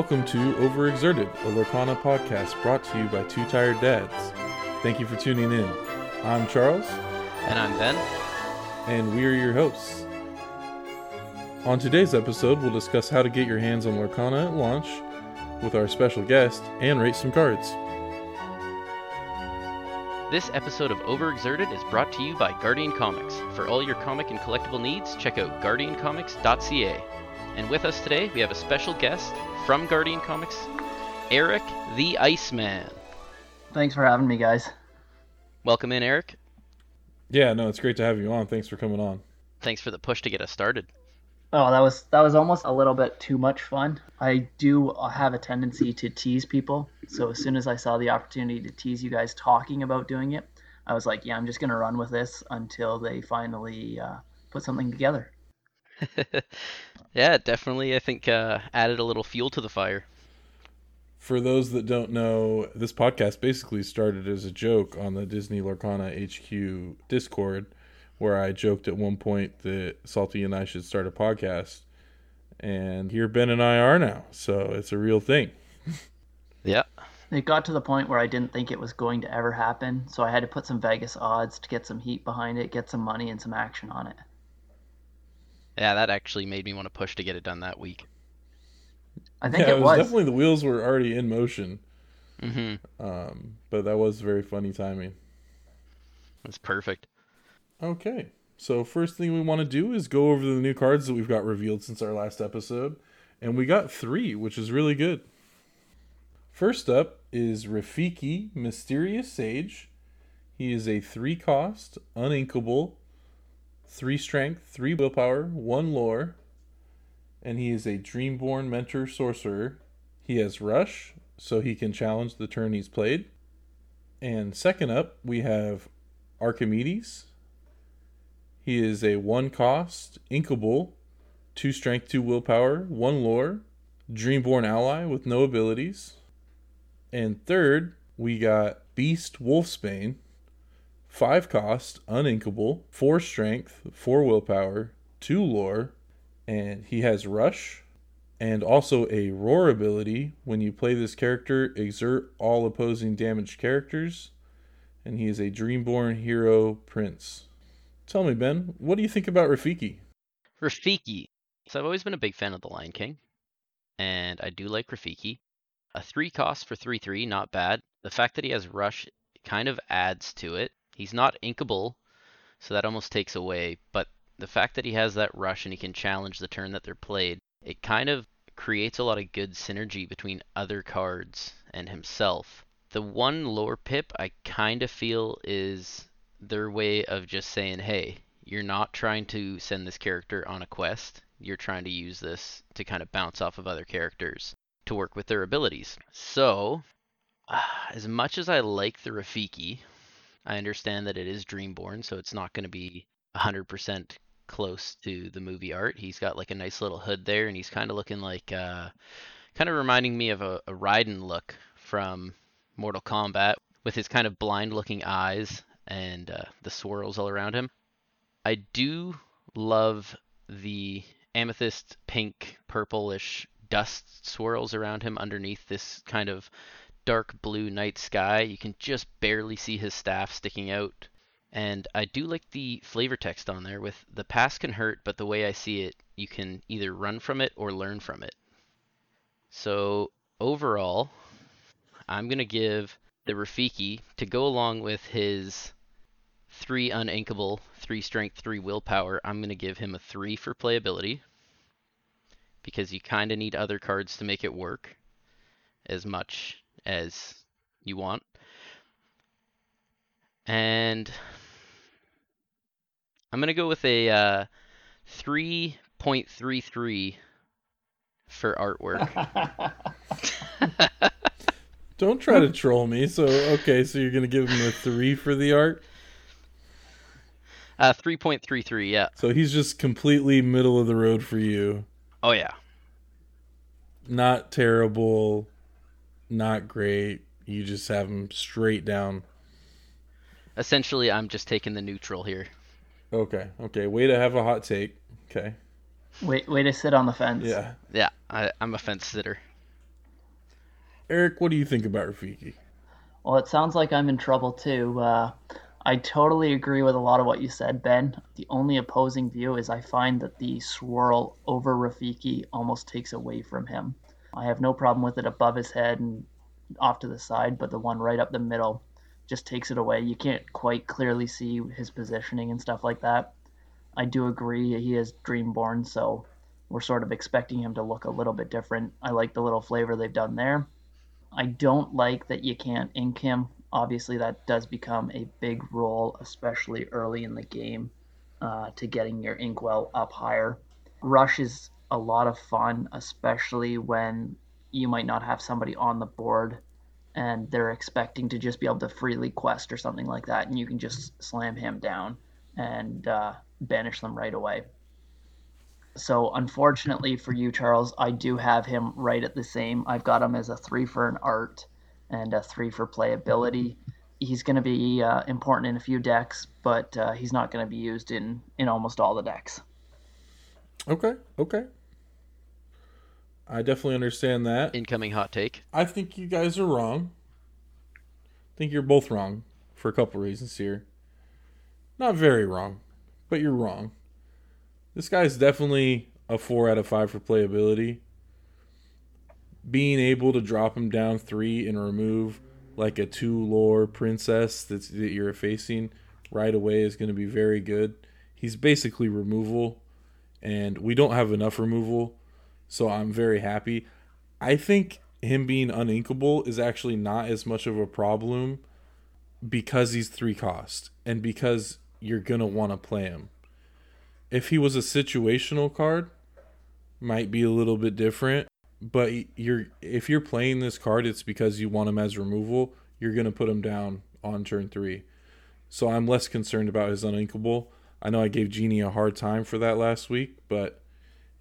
Welcome to Overexerted, a Lorcana podcast brought to you by Two Tired Dads. Thank you for tuning in. I'm Charles, And I'm Ben. and we are your hosts. On today's episode, we'll discuss how to get your hands on Lorcana at launch with our special guest and rate some cards. This episode of Overexerted is brought to you by Guardian Comics. For all your comic and collectible needs, check out guardiancomics.ca. And with us today, we have a special guest from Guardian Comics, Eric the Iceman. Thanks for having me, guys. Welcome in, Eric. Yeah, no, it's great to have you on. Thanks for coming on. Thanks for the push to get us started. Oh, that was that was almost a little bit too much fun. I do have a tendency to tease people, so as soon as I saw the opportunity to tease you guys talking about doing it, I was like, yeah, I'm just gonna run with this until they finally uh, put something together. yeah, definitely, I think, uh, added a little fuel to the fire. For those that don't know, this podcast basically started as a joke on the Disney Lorcana HQ Discord, where I joked at one point that Salty and I should start a podcast. And here Ben and I are now, so it's a real thing. Yeah. It got to the point where I didn't think it was going to ever happen, so I had to put some Vegas odds to get some heat behind it, get some money and some action on it. Yeah, that actually made me want to push to get it done that week. I think yeah, it was. definitely the wheels were already in motion, hmm um, but that was very funny timing. That's perfect. Okay. So first thing we want to do is go over the new cards that we've got revealed since our last episode. And we got three, which is really good. First up is Rafiki, Mysterious Sage. He is a three cost, uninkable, three strength, three willpower, one lore. And he is a Dreamborn Mentor Sorcerer. He has Rush, so he can challenge the turn he's played. And second up, we have Archimedes. He is a one cost, inkable, two strength, two willpower, one lore, Dreamborn ally with no abilities. And third, we got Beast Wolfsbane, five cost, uninkable, four strength, four willpower, two lore, and he has rush and also a roar ability. When you play this character, exert all opposing damaged characters and he is a Dreamborn hero prince. Tell me, Ben, what do you think about Rafiki? Rafiki. So I've always been a big fan of the Lion King, and I do like Rafiki. A three cost for three three, not bad. The fact that he has rush kind of adds to it. He's not inkable, so that almost takes away. But the fact that he has that rush and he can challenge the turn that they're played, it kind of creates a lot of good synergy between other cards and himself. The one lore pip I kind of feel is their way of just saying, hey, you're not trying to send this character on a quest. You're trying to use this to kind of bounce off of other characters to work with their abilities. So, as much as I like the Rafiki, I understand that it is Dreamborn, so it's not going to be 100% close to the movie art. He's got like a nice little hood there, and he's kind of looking like, uh, kind of reminding me of a, a Raiden look from Mortal Kombat with his kind of blind looking eyes and uh, the swirls all around him. I do love the amethyst pink purplish dust swirls around him underneath this kind of dark blue night sky. You can just barely see his staff sticking out. And I do like the flavor text on there with the past can hurt, but the way I see it, you can either run from it or learn from it. So overall, I'm going to give the Rafiki to go along with his three uninkable, three strength, three willpower. I'm going to give him a three for playability because you kind of need other cards to make it work as much as you want. And I'm going to go with a uh, 3.33 for artwork. Don't try to troll me. So, okay, so you're going to give him a three for the art? Uh, 3.33, yeah. So he's just completely middle of the road for you. Oh, yeah. Not terrible, not great. You just have him straight down. Essentially, I'm just taking the neutral here. Okay, okay. Way to have a hot take. Okay. Wait. way to sit on the fence. Yeah. Yeah, I, I'm a fence sitter. Eric, what do you think about Rafiki? Well, it sounds like I'm in trouble too. Uh, I totally agree with a lot of what you said, Ben. The only opposing view is I find that the swirl over Rafiki almost takes away from him. I have no problem with it above his head and off to the side, but the one right up the middle just takes it away. You can't quite clearly see his positioning and stuff like that. I do agree he is Dreamborn, so we're sort of expecting him to look a little bit different. I like the little flavor they've done there. I don't like that you can't ink him. Obviously, that does become a big role, especially early in the game, uh, to getting your inkwell up higher. Rush is a lot of fun, especially when you might not have somebody on the board and they're expecting to just be able to freely quest or something like that, and you can just slam him down and uh, banish them right away. So, unfortunately for you, Charles, I do have him right at the same. I've got him as a three for an art and a three for playability. He's going to be uh, important in a few decks, but uh, he's not going to be used in in almost all the decks. Okay, okay. I definitely understand that. Incoming hot take. I think you guys are wrong. I think you're both wrong for a couple reasons here. Not very wrong, but you're wrong. This guy's definitely a 4 out of 5 for playability. Being able to drop him down 3 and remove like a 2 lore princess that's, that you're facing right away is going to be very good. He's basically removal, and we don't have enough removal so I'm very happy. I think him being uninkable is actually not as much of a problem because he's three cost and because you're gonna want to play him. If he was a situational card, might be a little bit different. But you're if you're playing this card, it's because you want him as removal. You're gonna put him down on turn three. So I'm less concerned about his uninkable. I know I gave Genie a hard time for that last week, but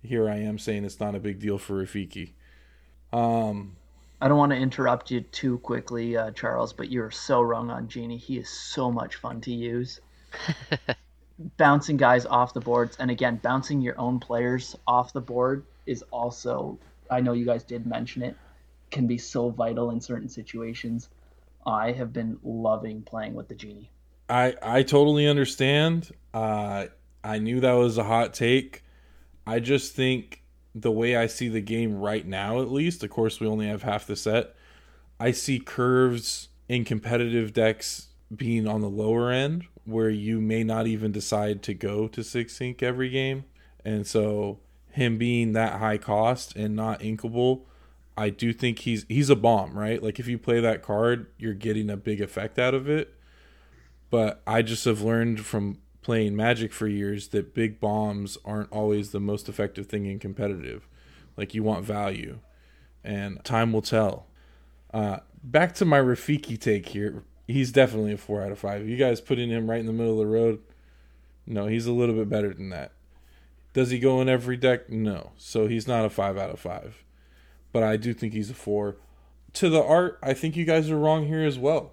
here I am saying it's not a big deal for Rafiki. Um, I don't want to interrupt you too quickly, uh, Charles, but you're so wrong on Genie. He is so much fun to use. bouncing guys off the boards, and again, bouncing your own players off the board is also, I know you guys did mention it, can be so vital in certain situations. I have been loving playing with the Genie. I, I totally understand. Uh, I knew that was a hot take. I just think the way I see the game right now, at least, of course, we only have half the set. I see curves in competitive decks being on the lower end where you may not even decide to go to six ink every game. And so him being that high cost and not inkable, I do think he's he's a bomb, right? Like if you play that card, you're getting a big effect out of it. But I just have learned from playing Magic for years that big bombs aren't always the most effective thing in competitive. Like you want value, and time will tell. Uh, back to my Rafiki take here. He's definitely a four out of five. You guys putting him right in the middle of the road. No, he's a little bit better than that. Does he go in every deck? No. So he's not a five out of five. But I do think he's a four. To the art, I think you guys are wrong here as well.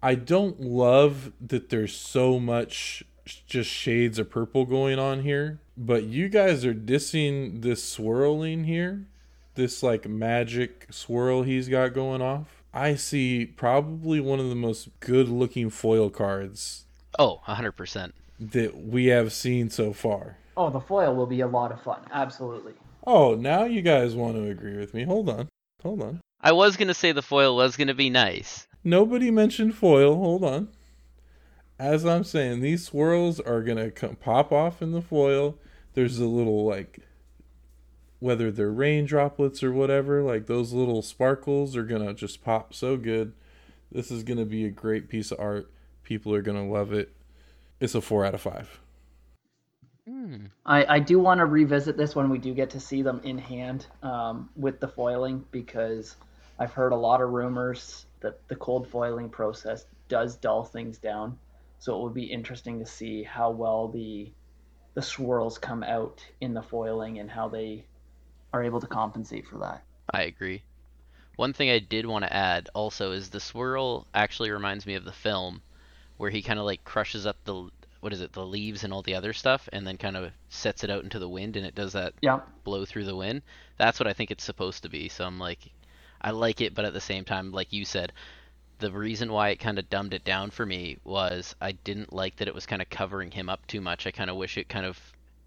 I don't love that there's so much just shades of purple going on here. But you guys are dissing this swirling here, this like magic swirl he's got going off. I see probably one of the most good looking foil cards. Oh, 100%. That we have seen so far. Oh, the foil will be a lot of fun. Absolutely. Oh, now you guys want to agree with me. Hold on. Hold on. I was going to say the foil was going to be nice. Nobody mentioned foil. Hold on as I'm saying, these swirls are gonna come, pop off in the foil. There's a little like, whether they're rain droplets or whatever, like those little sparkles are gonna just pop so good. This is gonna be a great piece of art. People are gonna love it. It's a four out of five. Mm. I, I do want to revisit this when we do get to see them in hand um, with the foiling because I've heard a lot of rumors that the cold foiling process does dull things down. So it would be interesting to see how well the the swirls come out in the foiling and how they are able to compensate for that. I agree. One thing I did want to add also is the swirl actually reminds me of the film where he kind of like crushes up the what is it the leaves and all the other stuff and then kind of sets it out into the wind and it does that yeah. blow through the wind. That's what I think it's supposed to be. So I'm like I like it, but at the same time, like you said, the reason why it kind of dumbed it down for me was I didn't like that it was kind of covering him up too much. I kind of wish it kind of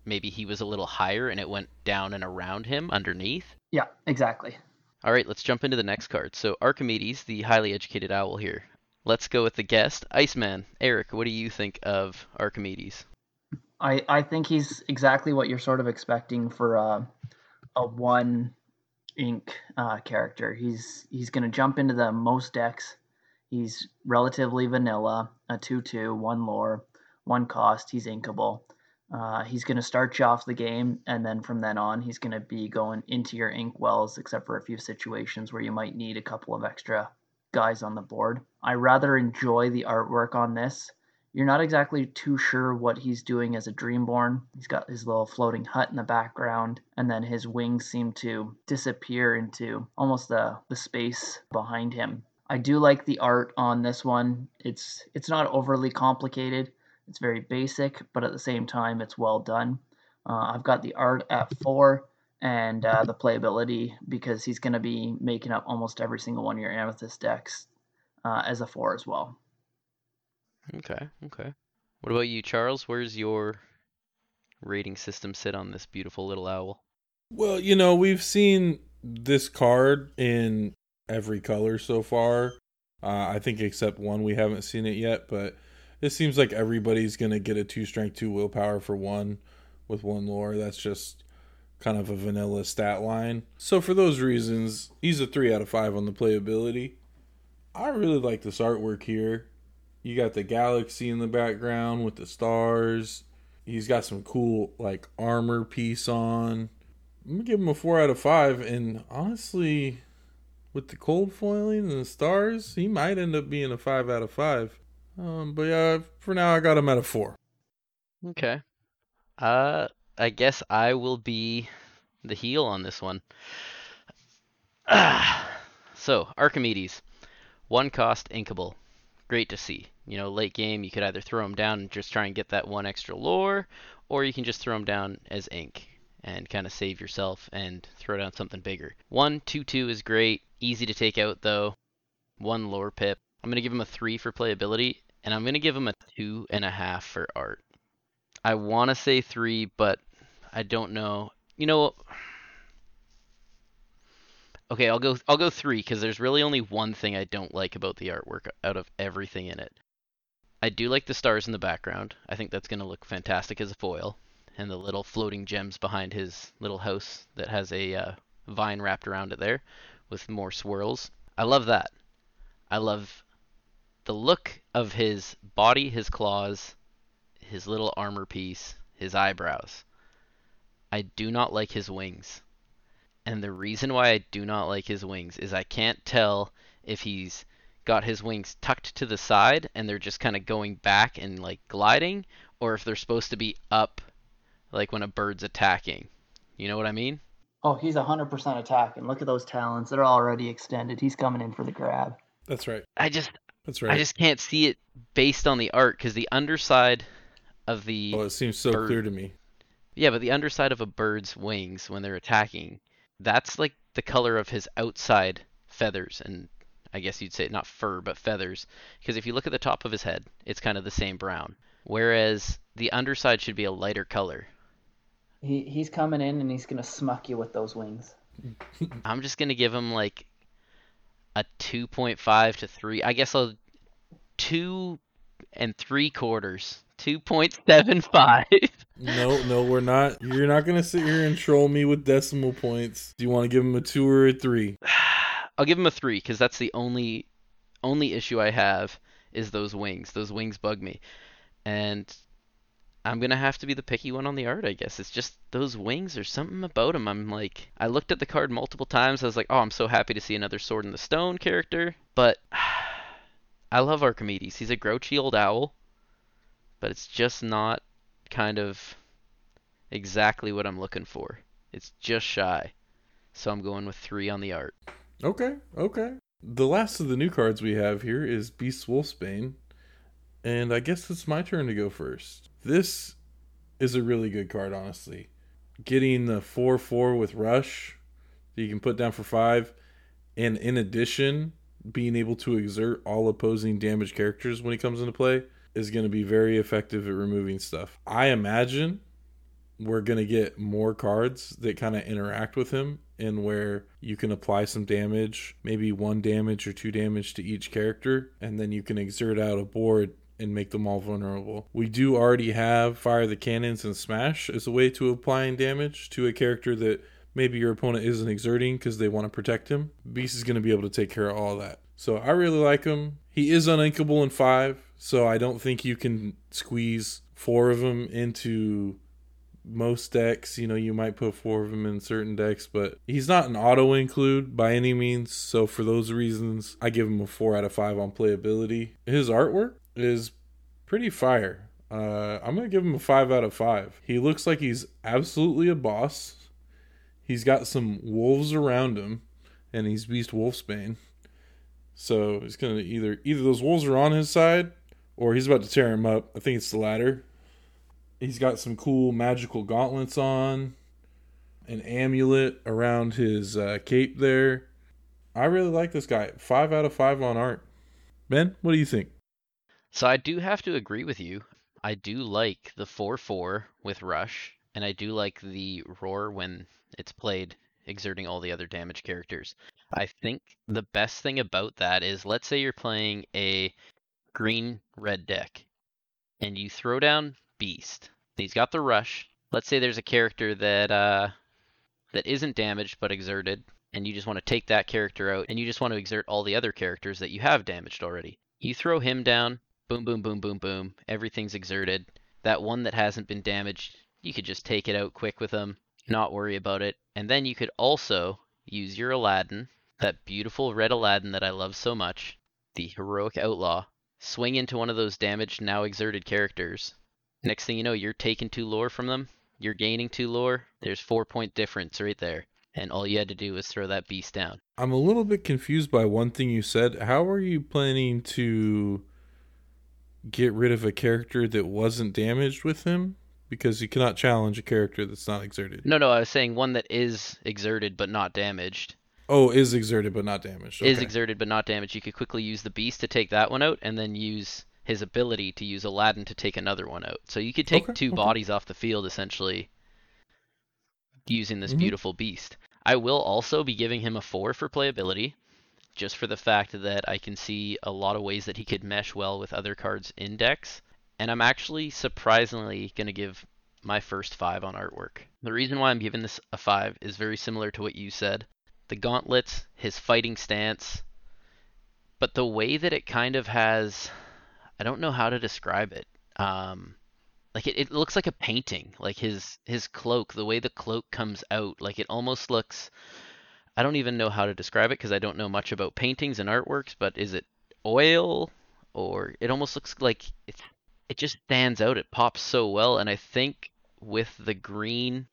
maybe he was a little higher and it went down and around him underneath. Yeah, exactly. All right, let's jump into the next card. So Archimedes, the highly educated owl here. Let's go with the guest, Iceman. Eric, what do you think of Archimedes? I, I think he's exactly what you're sort of expecting for uh, a one ink uh, character. He's he's going to jump into the most decks. He's relatively vanilla, a 2 2, one lore, one cost. He's inkable. Uh, he's going to start you off the game, and then from then on, he's going to be going into your ink wells, except for a few situations where you might need a couple of extra guys on the board. I rather enjoy the artwork on this. You're not exactly too sure what he's doing as a Dreamborn. He's got his little floating hut in the background, and then his wings seem to disappear into almost the, the space behind him. I do like the art on this one. It's it's not overly complicated it's very basic, but at the same time, it's well done. Uh, I've got the art at four and uh, the playability because he's going to be making up almost every single one of your Amethyst decks uh, as a four as well. Okay, okay. What about you, Charles? Where's your rating system sit on this beautiful little owl? Well, you know, we've seen this card in every color so far. Uh, I think except one we haven't seen it yet, but it seems like everybody's gonna get a two strength, two willpower for one with one lore. That's just kind of a vanilla stat line. So for those reasons, he's a three out of five on the playability. I really like this artwork here. You got the galaxy in the background with the stars. He's got some cool like armor piece on. I'm gonna give him a four out of five, and honestly, with the cold foiling and the stars, he might end up being a five out of five. Um, but yeah, for now I got him at a four. Okay. Uh, I guess I will be the heel on this one. Ah. So Archimedes, one cost inkable, great to see. You know, late game you could either throw him down and just try and get that one extra lore, or you can just throw him down as ink and kind of save yourself and throw down something bigger. One two two is great, easy to take out though. One lore pip. I'm gonna give him a three for playability, and I'm gonna give him a two and a half for art. I want to say three, but I don't know. You know, okay, I'll go. I'll go three because there's really only one thing I don't like about the artwork out of everything in it. I do like the stars in the background. I think that's gonna look fantastic as a foil, and the little floating gems behind his little house that has a uh, vine wrapped around it there, with more swirls. I love that. I love the look of his body, his claws, his little armor piece, his eyebrows. I do not like his wings. And the reason why I do not like his wings is I can't tell if he's got his wings tucked to the side and they're just kind of going back and like gliding or if they're supposed to be up like when a bird's attacking. You know what I mean? Oh, he's 100% attacking. Look at those talons. They're already extended. He's coming in for the grab. That's right. I just That's right. I just can't see it based on the art because the underside of the oh, it seems so bird- clear to me. yeah, but the underside of a bird's wings when they're attacking, that's like the color of his outside feathers and I guess you'd say not fur but feathers because if you look at the top of his head, it's kind of the same brown. Whereas the underside should be a lighter color. He, he's coming in and he's going to smuck you with those wings. I'm just gonna give him like a 2.5 to 3. I guess I'll two and three quarters. 2.75. No, no, we're not. You're not gonna sit here and troll me with decimal points. Do you want to give him a two or a three? I'll give him a three because that's the only only issue I have is those wings. Those wings bug me, and I'm gonna have to be the picky one on the art. I guess it's just those wings or something about them. I'm like, I looked at the card multiple times. I was like, oh, I'm so happy to see another Sword in the Stone character, but I love Archimedes. He's a grouchy old owl, but it's just not kind of exactly what I'm looking for. It's just shy. So I'm going with three on the art. Okay, okay. The last of the new cards we have here is Beast Wolfsbane, and I guess it's my turn to go first. This is a really good card, honestly. Getting the four four with Rush that you can put down for five And in addition, being able to exert all opposing damage characters when he comes into play is going to be very effective at removing stuff. I imagine we're going to get more cards that kind of interact with him and where you can apply some damage, maybe one damage or two damage to each character, and then you can exert out a board and make them all vulnerable. We do already have Fire the Cannons and Smash as a way to applying damage to a character that maybe your opponent isn't exerting because they want to protect him. Beast is going to be able to take care of all that. So I really like him. He is uninkable in five, so I don't think you can squeeze four of them into most decks. You know, you might put four of them in certain decks, but he's not an auto include by any means. So for those reasons, I give him a four out of five on playability. His artwork is pretty fire. Uh, I'm gonna give him a five out of five. He looks like he's absolutely a boss. He's got some wolves around him, and he's Beast Wolfsbane. So he's gonna either either those wolves are on his side, or he's about to tear him up. I think it's the latter. He's got some cool magical gauntlets on, an amulet around his uh, cape there. I really like this guy. Five out of five on art. Ben, what do you think? So I do have to agree with you. I do like the 4 4 with Rush, and I do like the Roar when it's played, exerting all the other damage characters. I think the best thing about that is let's say you're playing a green red deck, and you throw down Beast. He's got the Rush. Let's say there's a character that uh, that isn't damaged but exerted, and you just want to take that character out, and you just want to exert all the other characters that you have damaged already. You throw him down, boom, boom, boom, boom, boom. Everything's exerted. That one that hasn't been damaged, you could just take it out quick with them, not worry about it. And then you could also use your Aladdin, that beautiful red Aladdin that I love so much, the heroic outlaw, swing into one of those damaged, now exerted characters. Next thing you know, you're taking two lore from them, you're gaining two lore. There's four point difference right there. And all you had to do was throw that beast down. I'm a little bit confused by one thing you said. How are you planning to get rid of a character that wasn't damaged with him? Because you cannot challenge a character that's not exerted. No, no, I was saying one that is exerted but not damaged. Oh, is exerted but not damaged. Is exerted but not damaged. You could quickly use the beast to take that one out, and then use his ability to use Aladdin to take another one out. So you could take Okay, two okay. bodies off the field essentially using this Mhm. beautiful beast. I will also be giving him a four for playability, just for the fact that I can see a lot of ways that he could mesh well with other cards in decks. And I'm actually surprisingly going to give my first five on artwork. The reason why I'm giving this a five is very similar to what you said. The gauntlets, his fighting stance, but the way that it kind of has, I don't know how to describe it. Um, like it, it looks like a painting. Like his his cloak, the way the cloak comes out, like it almost looks. I don't even know how to describe it because I don't know much about paintings and artworks. But is it oil or it almost looks like it? It just stands out. It pops so well, and I think with the green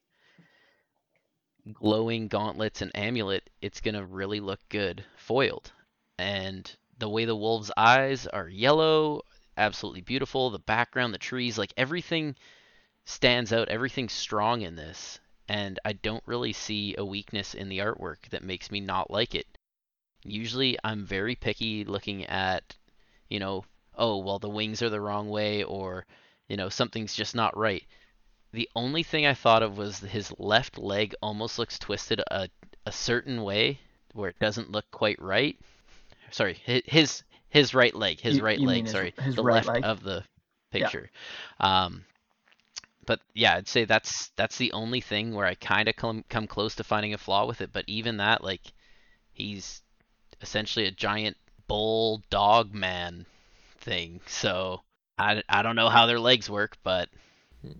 glowing gauntlets and amulet, it's gonna really look good foiled. And the way the wolf's eyes are yellow, absolutely beautiful. The background, the trees, like everything stands out. Everything's strong in this. And I don't really see a weakness in the artwork that makes me not like it. Usually I'm very picky looking at, you know, oh, well, the wings are the wrong way or, you know, something's just not right. The only thing I thought of was his left leg almost looks twisted a, a certain way where it doesn't look quite right. Sorry, his his right leg, his You- right you leg. mean his- sorry, his the right left leg? of the Yeah. picture. Um, but yeah, I'd say that's that's the only thing where I kind of come come close to finding a flaw with it. But even that, like, he's essentially a giant bull dog man thing. So I I don't know how their legs work, but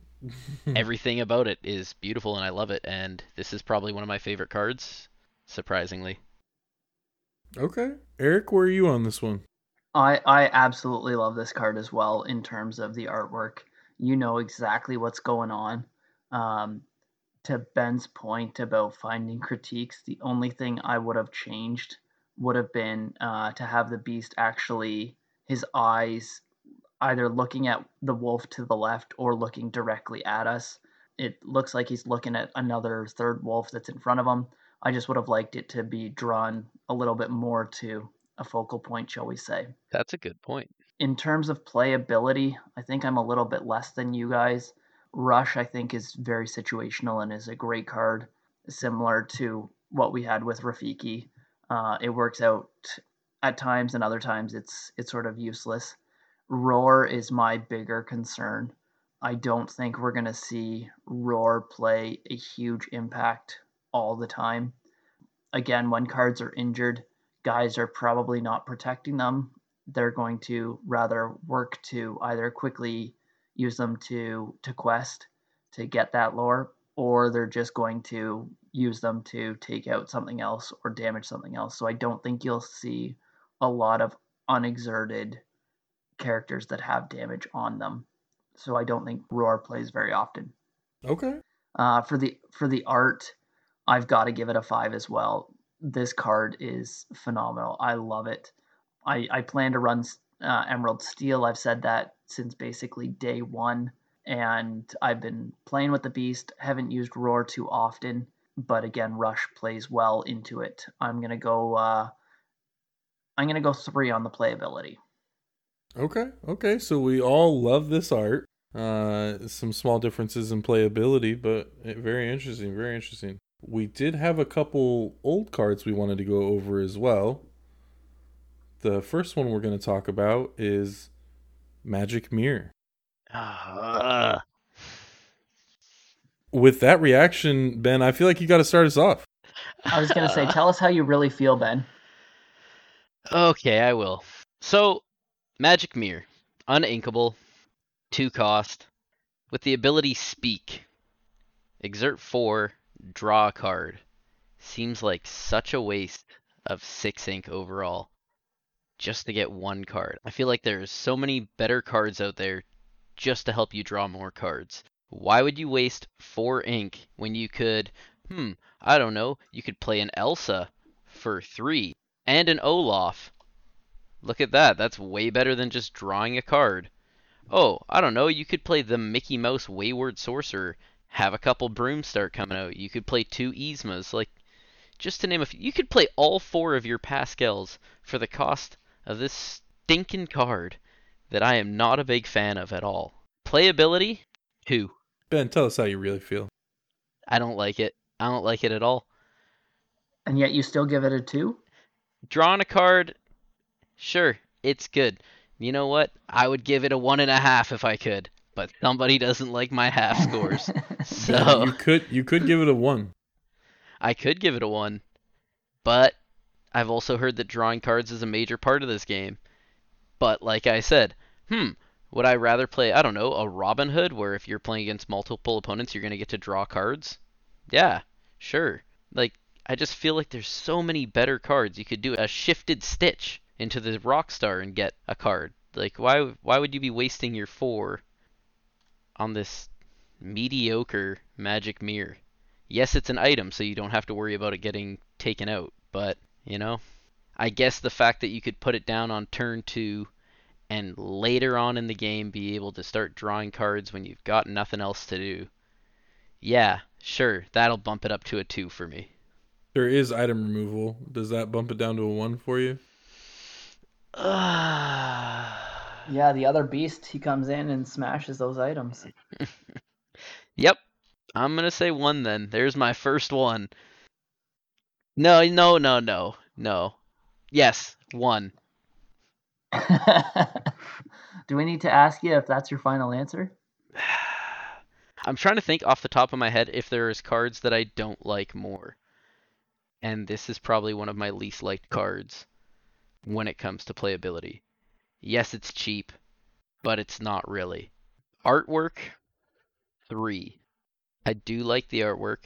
everything about it is beautiful and I love it. And this is probably one of my favorite cards, surprisingly. okay. Eric, where are you on this one? I I absolutely love this card as well in terms of the artwork. You know exactly what's going on. Um, to Ben's point about finding critiques, the only thing I would have changed would have been uh, to have the beast actually his eyes either looking at the wolf to the left or looking directly at us. It looks like he's looking at another third wolf that's in front of him, I just would have liked it to be drawn a little bit more to a focal point, shall we say. That's a good point. In terms of playability, I think I'm a little bit less than you guys. Rush, I think, is very situational and is a great card, similar to what we had with Rafiki. Uh, it works out at times, and other times it's it's sort of useless. Roar is my bigger concern. I don't think we're going to see Roar play a huge impact all the time. Again, when cards are injured, guys are probably not protecting them. They're going to rather work to either quickly use them to to quest to get that lore, or they're just going to use them to take out something else or damage something else. So I don't think you'll see a lot of unexerted characters that have damage on them. So I don't think Roar plays very often. Okay. Uh, for the for the art, I've got to give it a five as well. This card is phenomenal. I love it. I, I plan to run uh, Emerald Steel. I've said that since basically day one, and I've been playing with the Beast. Haven't used Roar too often, but again, Rush plays well into it. I'm gonna go. Uh, I'm gonna go three on the playability. Okay. Okay. So we all love this art. Uh, some small differences in playability, but very interesting. Very interesting. We did have a couple old cards we wanted to go over as well. The first one we're going to talk about is Magic Mirror. Uh, With that reaction, Ben, I feel like you got to start us off. I was gonna say, tell us how you really feel, Ben. Okay, I will. So, Magic Mirror, uninkable, two cost, with the ability Speak. Exert four, draw a card. Seems like such a waste of six ink overall, just to get one card. I feel like there's so many better cards out there, just to help you draw more cards. Why would you waste four ink when you could? Hmm, I don't know. You could play an Elsa for three and an Olaf. Look at that. That's way better than just drawing a card. Oh, I don't know. You could play the Mickey Mouse Wayward Sorcerer. Have a couple brooms start coming out. You could play two Yzmas. Like, just to name a few. You could play all four of your Pascals for the cost of this stinking card that I am not a big fan of at all. Playability? Two. Ben, tell us how you really feel. I don't like it. I don't like it at all. And yet you still give it a two? Drawing a card, sure, it's good. You know what? I would give it a one and a half if I could, but somebody doesn't like my half scores. so You could you could give it a one. I could give it a one, but I've also heard that drawing cards is a major part of this game. But like I said, hmm, would I rather play, I don't know, a Robin Hood where if you're playing against multiple opponents, you're going to get to draw cards? Yeah, sure. Like, I just feel like there's so many better cards. You could do a shifted stitch into the Rockstar and get a card. Like, why, why would you be wasting your four on this mediocre magic mirror? Yes, it's an item, so you don't have to worry about it getting taken out, but, you know, I guess the fact that you could put it down on turn two and later on in the game be able to start drawing cards when you've got nothing else to do. Yeah, sure, that'll bump it up to a two for me. There is item removal. Does that bump it down to a one for you? Yeah, the other beast, he comes in and smashes those items. yep, I'm gonna say one then. There's my first one. No, no, no, no, no. Yes, one. Do we need to ask you if that's your final answer? I'm trying to think off the top of my head if there is cards that I don't like more. And this is probably one of my least liked cards when it comes to playability. Yes, it's cheap, but it's not really. Artwork, three. I do like the artwork.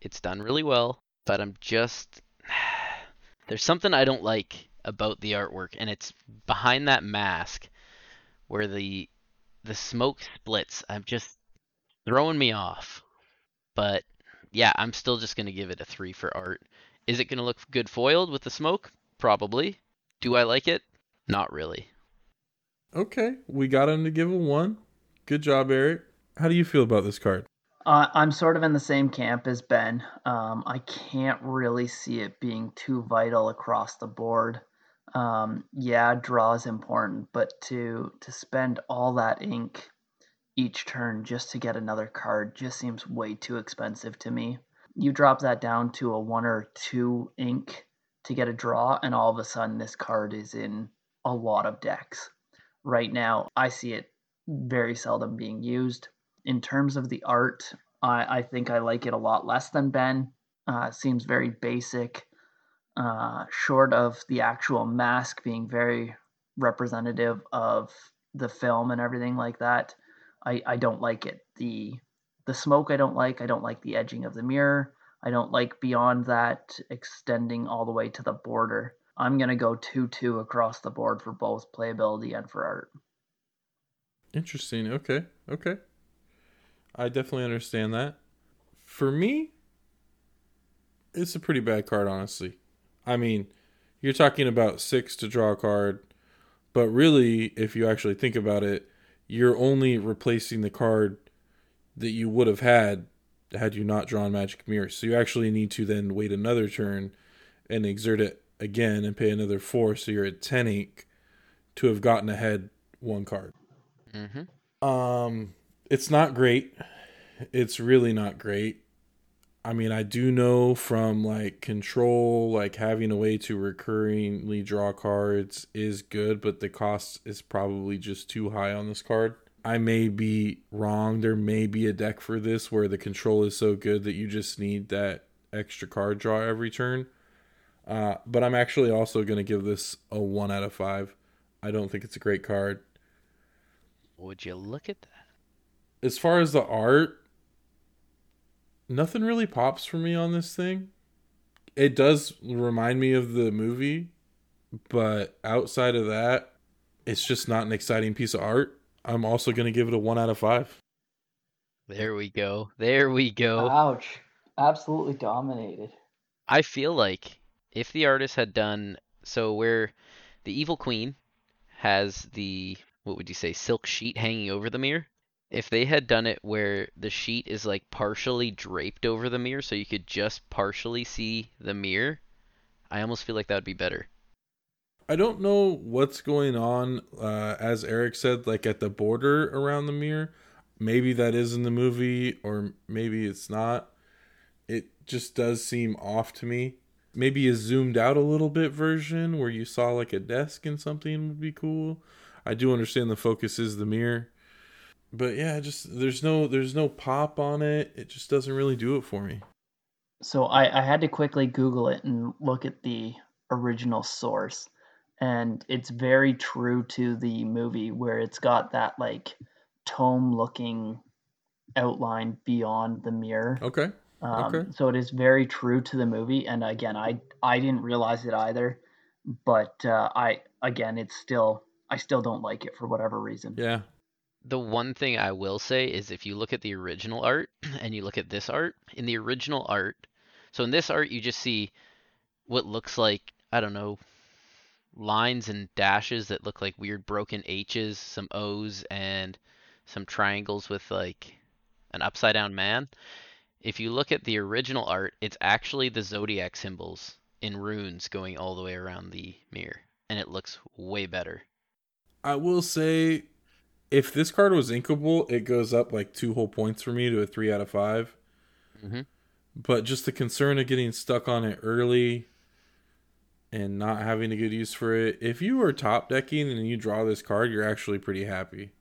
It's done really well, but I'm just. There's something I don't like about the artwork, and it's behind that mask where the the smoke splits. I'm just throwing me off. But yeah, I'm still just gonna give it a three for art. Is it gonna look good foiled with the smoke? Probably. Do I like it? Not really. Okay, we got him to give a one. Good job, Eric. How do you feel about this card? Uh, I'm sort of in the same camp as Ben. Um, I can't really see it being too vital across the board. Um, yeah, draw is important, but to to spend all that ink each turn just to get another card just seems way too expensive to me. You drop that down to a one or two ink to get a draw, and all of a sudden this card is in a lot of decks. Right now, I see it very seldom being used. In terms of the art, I, I think I like it a lot less than Ben. Uh, seems very basic, uh, short of the actual mask being very representative of the film and everything like that. I, I don't like it. The the smoke I don't like. I don't like the edging of the mirror. I don't like beyond that extending all the way to the border. I'm gonna go two two across the board for both playability and for art. Interesting. Okay. Okay. I definitely understand that. For me, it's a pretty bad card, honestly. I mean, you're talking about six to draw a card, but really, if you actually think about it, you're only replacing the card that you would have had had you not drawn Magic Mirror. So you actually need to then wait another turn and exert it again and pay another four. So you're at 10 ink to have gotten ahead one card. Mm-hmm. Um, it's not great. It's really not great. I mean, I do know from like control, like having a way to recurringly draw cards is good, but the cost is probably just too high on this card. I may be wrong. There may be a deck for this where the control is so good that you just need that extra card draw every turn. Uh, but I'm actually also going to give this a 1 out of 5. I don't think it's a great card. Would you look at that? As far as the art, nothing really pops for me on this thing. It does remind me of the movie, but outside of that, it's just not an exciting piece of art. I'm also going to give it a 1 out of 5. There we go. There we go. Ouch! Absolutely dominated. I feel like if the artist had done so where the evil queen has the what would you say silk sheet hanging over the mirror if they had done it where the sheet is like partially draped over the mirror so you could just partially see the mirror i almost feel like that would be better I don't know what's going on, uh, as Eric said, like at the border around the mirror. Maybe that is in the movie, or maybe it's not. It just does seem off to me. Maybe a zoomed out a little bit version where you saw like a desk and something would be cool. I do understand the focus is the mirror. But yeah, just there's no there's no pop on it. It just doesn't really do it for me. So I, I had to quickly Google it and look at the original source. And it's very true to the movie where it's got that like tome looking outline beyond the mirror. Okay. Um, Okay. So it is very true to the movie. And again, I I didn't realize it either, but uh, I again, it's still I still don't like it for whatever reason. Yeah. The one thing i will say is if you look at the original art and you look at this art in the original art so in this art you just see what looks like i don't know lines and dashes that look like weird broken h's some o's and some triangles with like an upside down man. If you look at the original art it's actually the zodiac symbols in runes going all the way around the mirror and it looks way better. I will say, if this card was inkable, it goes up like two whole points for me to a three out of five. hmm But just the concern of getting stuck on it early and not having a good use for it. If you are top decking and you draw this card, you're actually pretty happy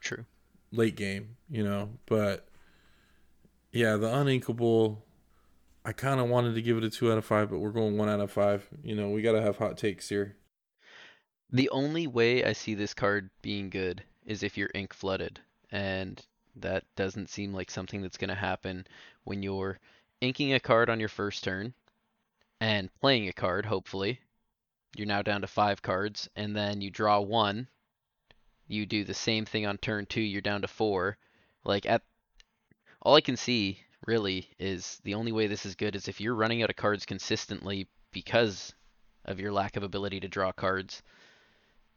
true late game, you know. But yeah, the uninkable. I kind of wanted to give it a two out of five, but we're going one out of five. You know, we got to have hot takes here. The only way I see this card being good is if you're ink flooded, and that doesn't seem like something that's going to happen when you're inking a card on your first turn and playing a card, hopefully. You're now down to five cards, and then you draw one. You do the same thing on turn two, you're down to four. Like, at all I can see really is the only way this is good is if you're running out of cards consistently because of your lack of ability to draw cards.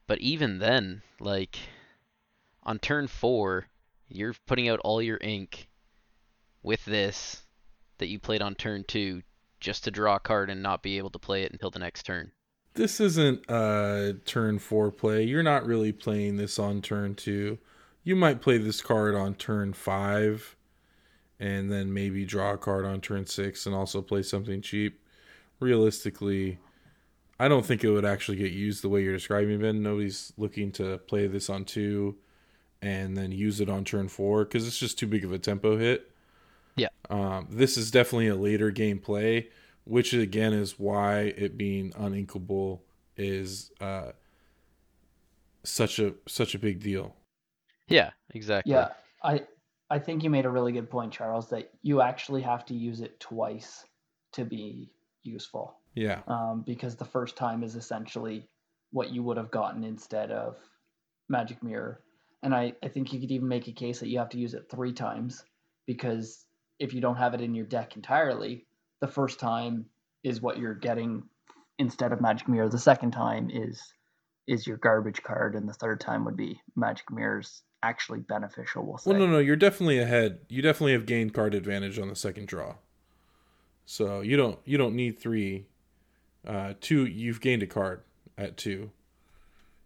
But even then, like on turn four, you're putting out all your ink with this that you played on turn two just to draw a card and not be able to play it until the next turn? This isn't a turn four play. You're not really playing this on turn two. You might play this card on turn five and then maybe draw a card on turn six and also play something cheap. Realistically, I don't think it would actually get used the way you're describing, Ben. Nobody's looking to play this on two and then use it on turn four because it's just too big of a tempo hit. Yeah. Um, this is definitely a later game play, which again is why it being uninkable is uh, such a such a big deal. Yeah, exactly. Yeah, I I think you made a really good point, Charles, that you actually have to use it twice to be useful. Yeah. Um, because the first time is essentially what you would have gotten instead of Magic Mirror. And I, I think you could even make a case that you have to use it three times because if you don't have it in your deck entirely, the first time is what you're getting instead of Magic Mirror. The second time is is your garbage card, and the third time would be Magic Mirror's actually beneficial. We'll. Well, no, no, you're definitely ahead. You definitely have gained card advantage on the second draw. So you don't you don't need three. Uh, two, you've gained a card at two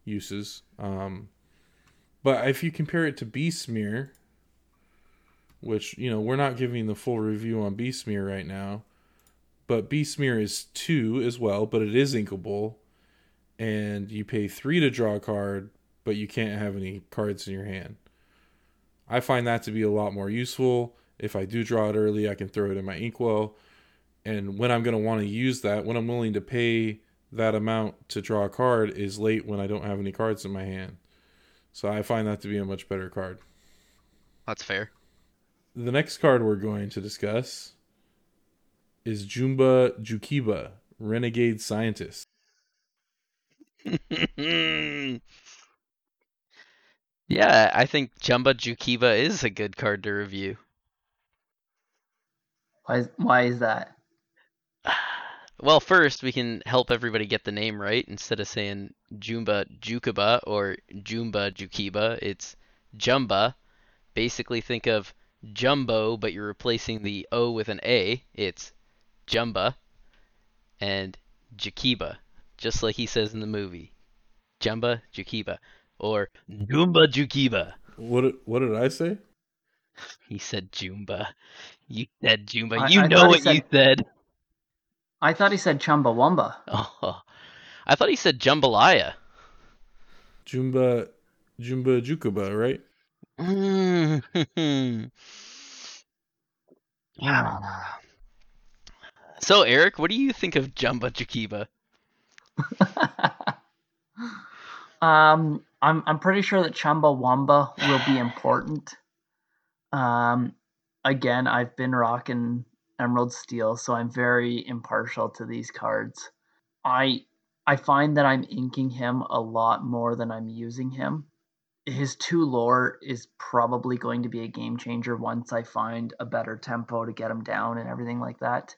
uses. Um, but if you compare it to Mirror, which you know we're not giving the full review on Mirror right now, but Mirror is two as well, but it is inkable, and you pay three to draw a card, but you can't have any cards in your hand. I find that to be a lot more useful. If I do draw it early, I can throw it in my inkwell. And when I'm going to want to use that, when I'm willing to pay that amount to draw a card, is late when I don't have any cards in my hand. So I find that to be a much better card. That's fair. The next card we're going to discuss is Jumba Jookiba, Renegade Scientist. yeah, I think Jumba Jookiba is a good card to review. Why is, why is that? Well, first we can help everybody get the name right instead of saying Jumba Jookiba or Jumba Jookiba. It's Jumba. Basically, think of Jumbo, but you're replacing the O with an A. It's Jumba and Jookiba, just like he says in the movie. Jumba Jookiba or Jumba Jookiba. What did, what did I say? He said Jumba. You said Jumba. I- you I know thought he what you said. I thought he said Chumbawamba. Oh, I thought he said Jambalaya. Jumba Jumba Jukuba, right? Mm. Ah. so, Eric, what do you think of Jumba Jakiba? um, I'm I'm pretty sure that Chumbawamba will be important. Um, again, I've been rocking Emerald Steel, so I'm very impartial to these cards. I I find that I'm inking him a lot more than I'm using him. His two lore is probably going to be a game changer once I find a better tempo to get him down and everything like that,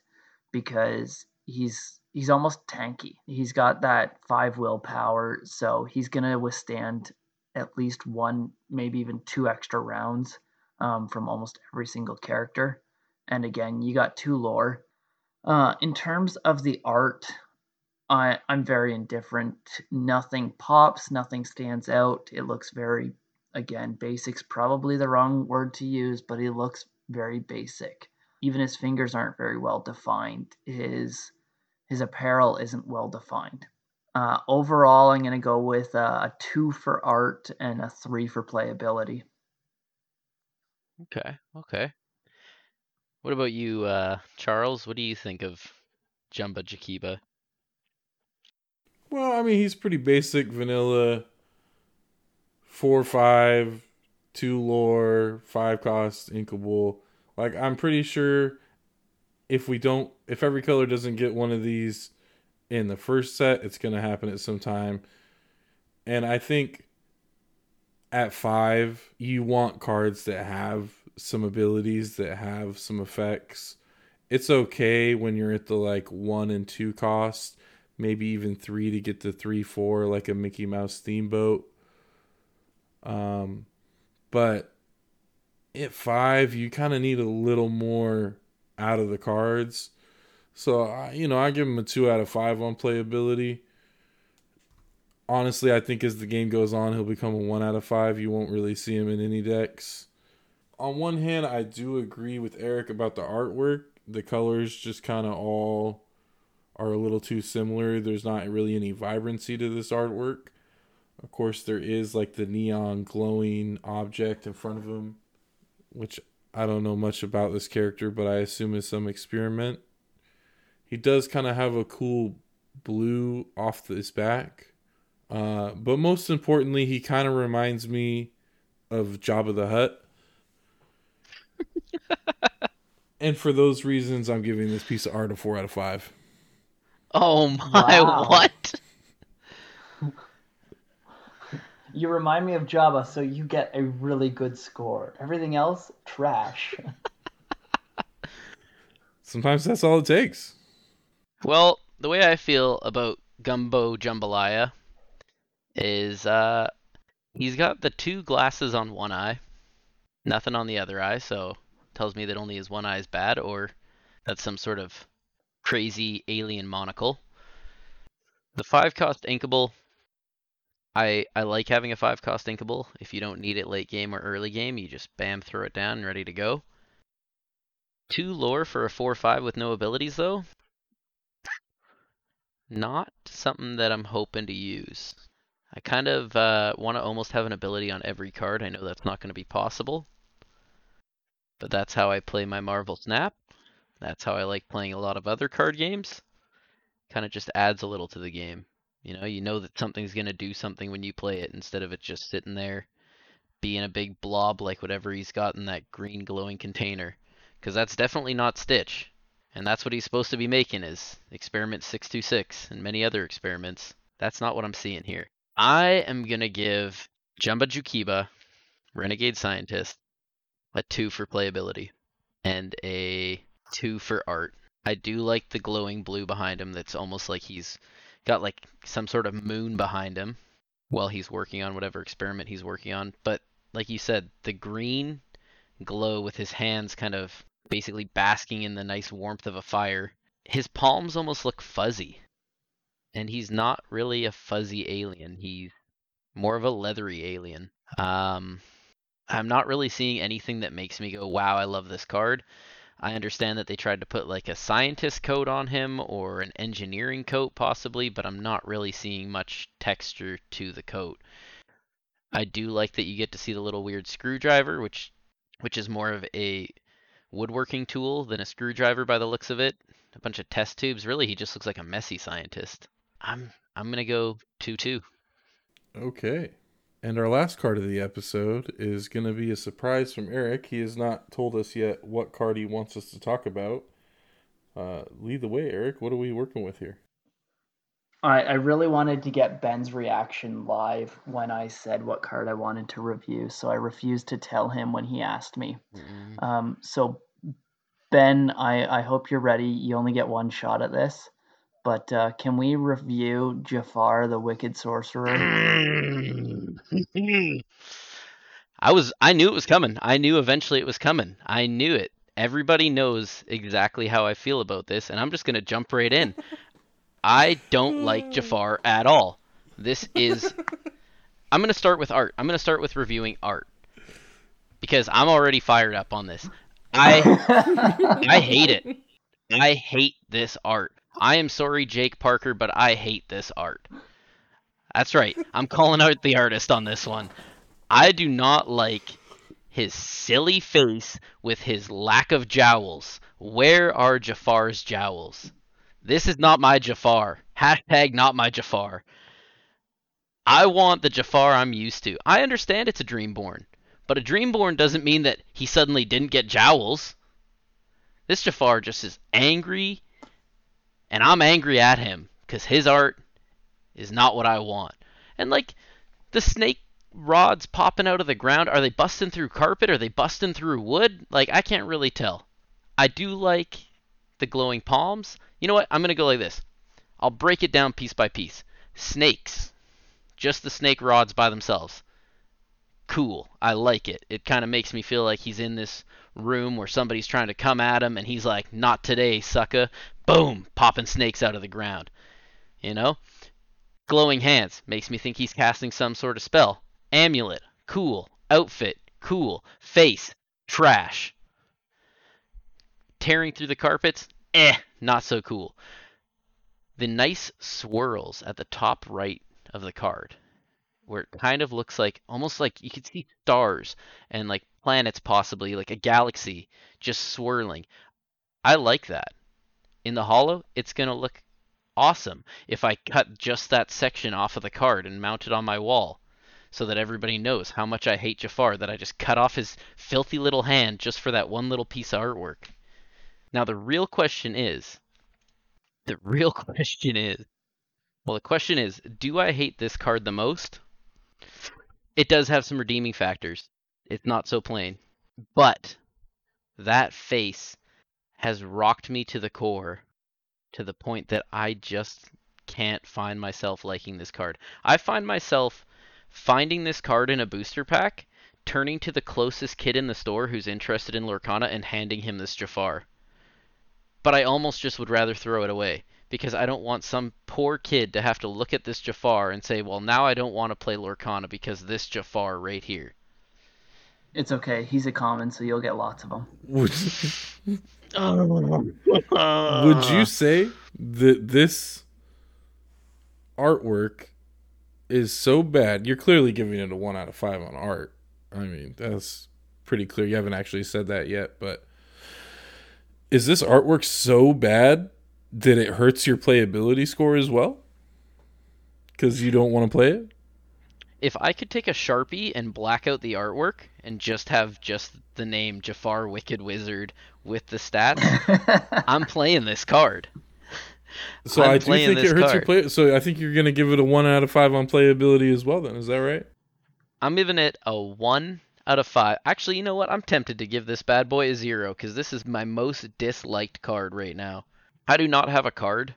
because he's he's almost tanky. He's got that five willpower, so he's gonna withstand at least one, maybe even two extra rounds um, from almost every single character. And again, you got two lore. Uh, in terms of the art, I, I'm very indifferent. Nothing pops, nothing stands out. It looks very, again, basic's probably the wrong word to use, but he looks very basic. Even his fingers aren't very well defined. His his apparel isn't well defined. Uh, overall, I'm going to go with uh, a two for art and a three for playability. Okay, okay. What about you, uh, Charles? What do you think of Jumba Jakiba? Well, I mean, he's pretty basic, vanilla. Four, five, two lore, five cost, inkable. Like, I'm pretty sure if we don't, if every color doesn't get one of these in the first set, it's going to happen at some time. And I think at five, you want cards that have some abilities, that have some effects. It's okay when you're at the like one and two cost maybe even three to get to three four like a mickey mouse steamboat um but at five, you kind of need a little more out of the cards. So, I- you know, I give him a two out of five on playability. Honestly, I think as the game goes on, he'll become a one out of five. You won't really see him in any decks. On one hand, I do agree with Eric about the artwork. The colors just kind of all are a little too similar. There's not really any vibrancy to this artwork. Of course, there is like the neon glowing object in front of him, which I don't know much about this character, but I assume is some experiment. He does kind of have a cool blue off his back. Uh, but most importantly, he kind of reminds me of Jabba the Hutt. and for those reasons, I'm giving this piece of art a 4 out of 5. Oh my, Wow. what? You remind me of Java, so you get a really good score. Everything else, trash. Sometimes that's all it takes. Well, the way I feel about Gumbo Jambalaya is uh he's got the two glasses on one eye, nothing on the other eye, so tells me that only his one eye is bad or that's some sort of crazy alien monocle. The five cost inkable I I like having a five cost inkable. If you don't need it late game or early game, you just bam throw it down and ready to go. Two lore for a four five with no abilities though. Not something that I'm hoping to use. I kind of uh, want to almost have an ability on every card. I know that's not going to be possible. But that's how I play my Marvel Snap. That's how I like playing a lot of other card games. Kind of just adds a little to the game. You know, you know that something's going to do something when you play it instead of it just sitting there being a big blob like whatever he's got in that green glowing container. Because that's definitely not Stitch. And that's what he's supposed to be making is experiment 626 and many other experiments. That's not what I'm seeing here. I am going to give Jumba Jookiba, Renegade Scientist, a 2 for playability and a 2 for art. I do like the glowing blue behind him that's almost like he's got like some sort of moon behind him while he's working on whatever experiment he's working on. But like you said, the green glow with his hands kind of basically basking in the nice warmth of a fire. His palms almost look fuzzy. And he's not really a fuzzy alien. He's more of a leathery alien. Um I'm not really seeing anything that makes me go, "Wow, I love this card." I understand that they tried to put like a scientist coat on him or an engineering coat possibly, but I'm not really seeing much texture to the coat. I do like that you get to see the little weird screwdriver, which which is more of a woodworking tool than a screwdriver by the looks of it. A bunch of test tubes. Really, he just looks like a messy scientist. I'm I'm gonna go two two. Okay. And our last card of the episode is going to be a surprise from Eric. He has not told us yet what card he wants us to talk about. Uh, lead the way, Eric. What are we working with here? I, I really wanted to get Ben's reaction live when I said what card I wanted to review, so I refused to tell him when he asked me. Um, so, Ben, I, I hope you're ready. You only get one shot at this, but uh, can we review Jafar, the Wicked Sorcerer? I was I knew it was coming. I knew eventually it was coming. I knew it. Everybody knows exactly how I feel about this, and I'm just gonna jump right in. I don't like Jafar at all. This is I'm gonna start with art. I'm gonna start with reviewing art. Because I'm already fired up on this. I I hate it. I hate this art. I am sorry, Jake Parker, but I hate this art. That's right. I'm calling out the artist on this one. I do not like his silly face with his lack of jowls. Where are Jafar's jowls? This is not my Jafar. Hashtag not my Jafar. I want the Jafar I'm used to. I understand it's a Dreamborn, but a Dreamborn doesn't mean that he suddenly didn't get jowls. This Jafar just is angry, and I'm angry at him because his art is not what I want. And like the snake rods popping out of the ground, are they busting through carpet? Are they busting through wood? Like I can't really tell. I do like the glowing palms. You know what? I'm gonna go like this. I'll break it down piece by piece. Snakes, just the snake rods by themselves. cool. I like it. It kind of makes me feel like he's in this room where somebody's trying to come at him and he's like, not today, sucker. Boom, popping snakes out of the ground. You know? Glowing hands makes me think he's casting some sort of spell. Amulet, cool. Outfit, cool. Face, trash. Tearing through the carpets, eh, not so cool. The nice swirls at the top right of the card where it kind of looks like almost like you could see stars and like planets possibly like a galaxy just swirling. I like that. In the hollow it's going to look awesome if i cut just that section off of the card and mount it on my wall so that everybody knows how much i hate jafar that i just cut off his filthy little hand just for that one little piece of artwork. Now the real question is the real question is well the question is do i hate this card the most it does have some redeeming factors. It's not so plain. But that face has rocked me to the core to the point that I just can't find myself liking this card. I find myself finding this card in a booster pack, turning to the closest kid in the store who's interested in Lorcana and handing him this Jafar. But I almost just would rather throw it away because I don't want some poor kid to have to look at this Jafar and say, well, now I don't want to play Lorcana because this Jafar right here. It's okay. He's a common, so you'll get lots of them. Would, would you say that this artwork is so bad? You're clearly giving it a one out of five on art. I mean, that's pretty clear. You haven't actually said that yet, but is this artwork so bad that it hurts your playability score as well? Because you don't want to play it? If I could take a Sharpie and black out the artwork and just have just the name Jafar Wicked Wizard with the stats, I'm playing this card. So I'm i do think it hurts card. your play. So I think you're going to give it a one out of five on playability as well. Then is that right? I'm giving it a one out of five. Actually, you know what? I'm tempted to give this bad boy a zero because this is my most disliked card right now. I do not have a card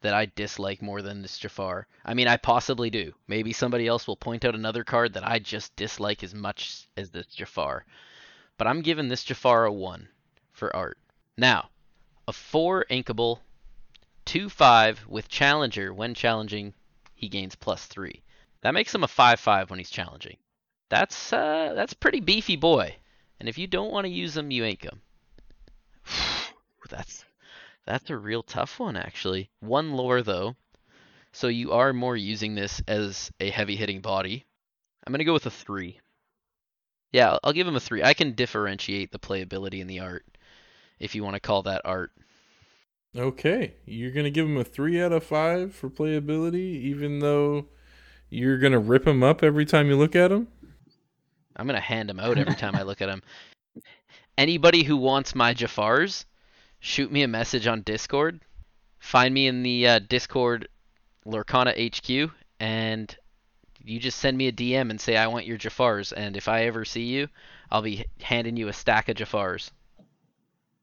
that I dislike more than this Jafar. I mean, I possibly do. Maybe somebody else will point out another card that I just dislike as much as this Jafar. But I'm giving this Jafar a 1 for art. Now, a 4 inkable, 2 5 with Challenger. When challenging, he gains plus 3. That makes him a 5 5 when he's challenging. That's uh, that's pretty beefy boy. And if you don't want to use him, you ink him. that's that's a real tough one, actually. One lore, though. So you are more using this as a heavy hitting body. I'm going to go with a 3. Yeah, I'll give him a 3. I can differentiate the playability and the art, if you want to call that art. Okay. You're going to give him a 3 out of 5 for playability, even though you're going to rip him up every time you look at him? I'm going to hand him out every time I look at him. Anybody who wants my Jafars, shoot me a message on Discord. Find me in the uh, Discord Lorcana HQ, and you just send me a DM and say I want your Jafars, and if I ever see you, I'll be handing you a stack of Jafars.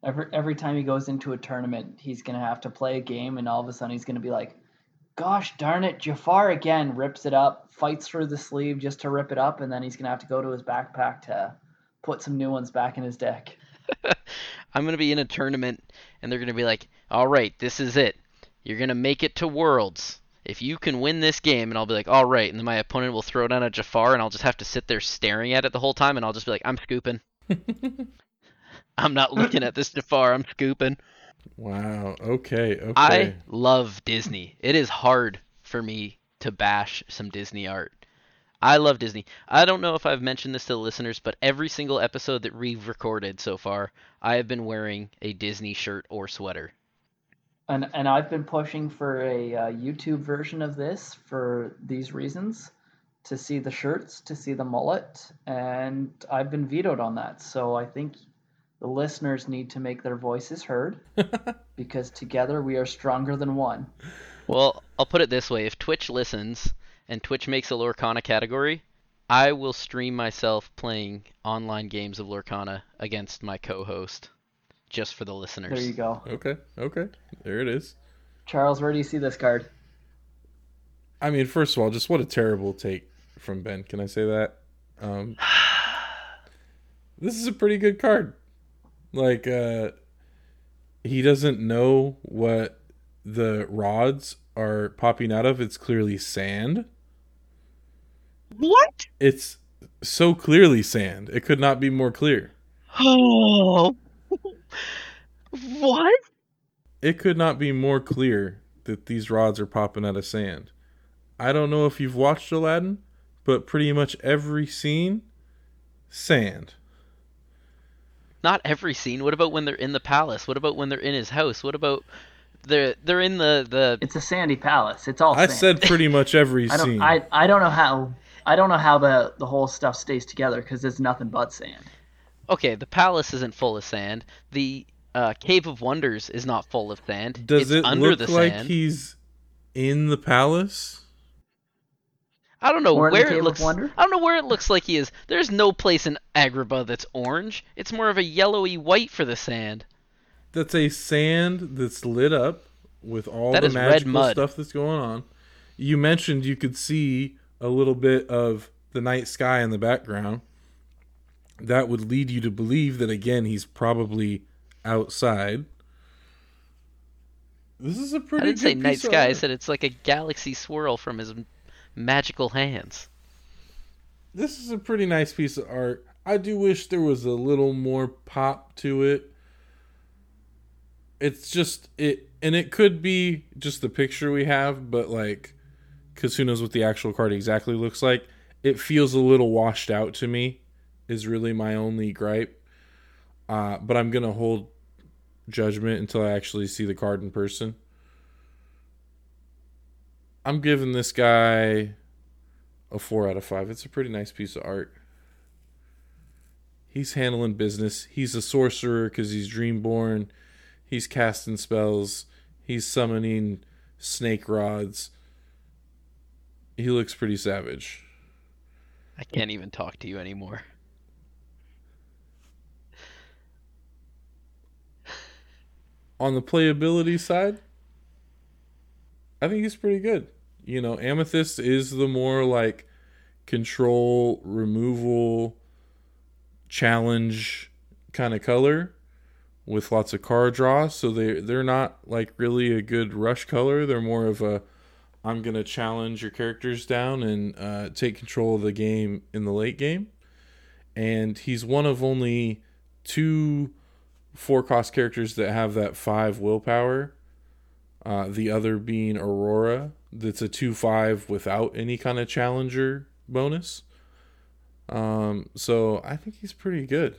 Every every time he goes into a tournament, he's gonna have to play a game, and all of a sudden he's gonna be like, "Gosh darn it, Jafar again!" Rips it up, fights through the sleeve just to rip it up, and then he's gonna have to go to his backpack to put some new ones back in his deck. I'm going to be in a tournament and they're going to be like, all right, this is it. You're going to make it to Worlds. If you can win this game, and I'll be like, all right, and then my opponent will throw down a Jafar, and I'll just have to sit there staring at it the whole time, and I'll just be like, I'm scooping. I'm not looking at this Jafar. I'm scooping. Wow. Okay. Okay. I love Disney. It is hard for me to bash some Disney art. I love Disney. I don't know if I've mentioned this to the listeners, but every single episode that we've recorded so far, I have been wearing a Disney shirt or sweater. And and I've been pushing for a uh, YouTube version of this for these reasons, to see the shirts, to see the mullet, and I've been vetoed on that. So I think the listeners need to make their voices heard because together we are stronger than one. Well, I'll put it this way: if Twitch listens and Twitch makes a Lorcana category, I will stream myself playing online games of Lorcana against my co-host, just for the listeners. There you go. Okay, okay, there it is. Charles, where do you see this card? I mean, first of all, just what a terrible take from Ben. Can I say that? Um, this is a pretty good card. Like, uh, he doesn't know what the rods are popping out of. It's clearly sand. What? It's so clearly sand. It could not be more clear. Oh. what? It could not be more clear that these rods are popping out of sand. I don't know if you've watched Aladdin, but pretty much every scene, sand. Not every scene. What about when they're in the palace? What about when they're in his house? What about they're they're in the the It's a sandy palace. It's all. I sand. said pretty much every I don't. scene. I, I don't know how. I don't know how the the whole stuff stays together because it's nothing but sand. Okay, the palace isn't full of sand. The uh, Cave of Wonders is not full of sand. Does it's it under look the like sand. he's in the palace? I don't know Or where it looks. I don't know where it looks like he is. There's no place in Agrabah that's orange. It's more of a yellowy white for the sand. That's a sand that's lit up with all That the is red magical mud. stuff that's going on. You mentioned you could see a little bit of the night sky in the background. That would lead you to believe that again he's probably outside. This is a pretty. I didn't say night sky. I said it's like a galaxy swirl from his magical hands. this is a pretty nice piece of art. I do wish there was a little more pop to it. It's just it, and it could be just the picture we have, but like, because who knows what the actual card exactly looks like? It feels a little washed out to me. Is really my only gripe. Uh, but I'm gonna hold judgment until I actually see the card in person. I'm giving this guy a four out of five. It's a pretty nice piece of art. He's handling business. He's a sorcerer because he's dreamborn. He's casting spells. He's summoning snake rods. He looks pretty savage. I can't even talk to you anymore. On the playability side, I think he's pretty good. You know, Amethyst is the more like control, removal, challenge kind of color with lots of card draw. So they they're not like really a good rush color. They're more of a I'm gonna challenge your characters down and uh, take control of the game in the late game. And he's one of only two four cost characters that have that five willpower. Uh, the other being Aurora, that's a two five without any kind of challenger bonus. Um, so I think he's pretty good.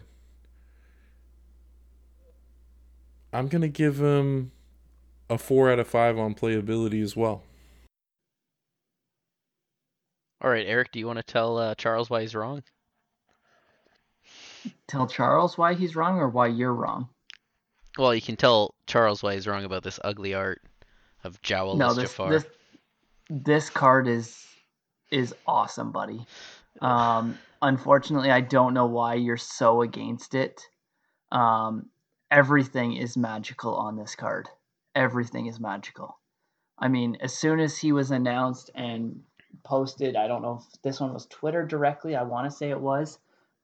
I'm gonna give him a four out of five on playability as well. All right, Eric, do you want to tell uh, Charles why he's wrong? Tell Charles why he's wrong or why you're wrong. Well, you can tell Charles why he's wrong about this ugly art of Jowelless no, this Jafar. this this card is is awesome, buddy. Um, unfortunately, I don't know why you're so against it. Um, everything is magical on this card. Everything is magical. I mean, as soon as he was announced and posted, I don't know if this one was Twitter directly. I want to say it was,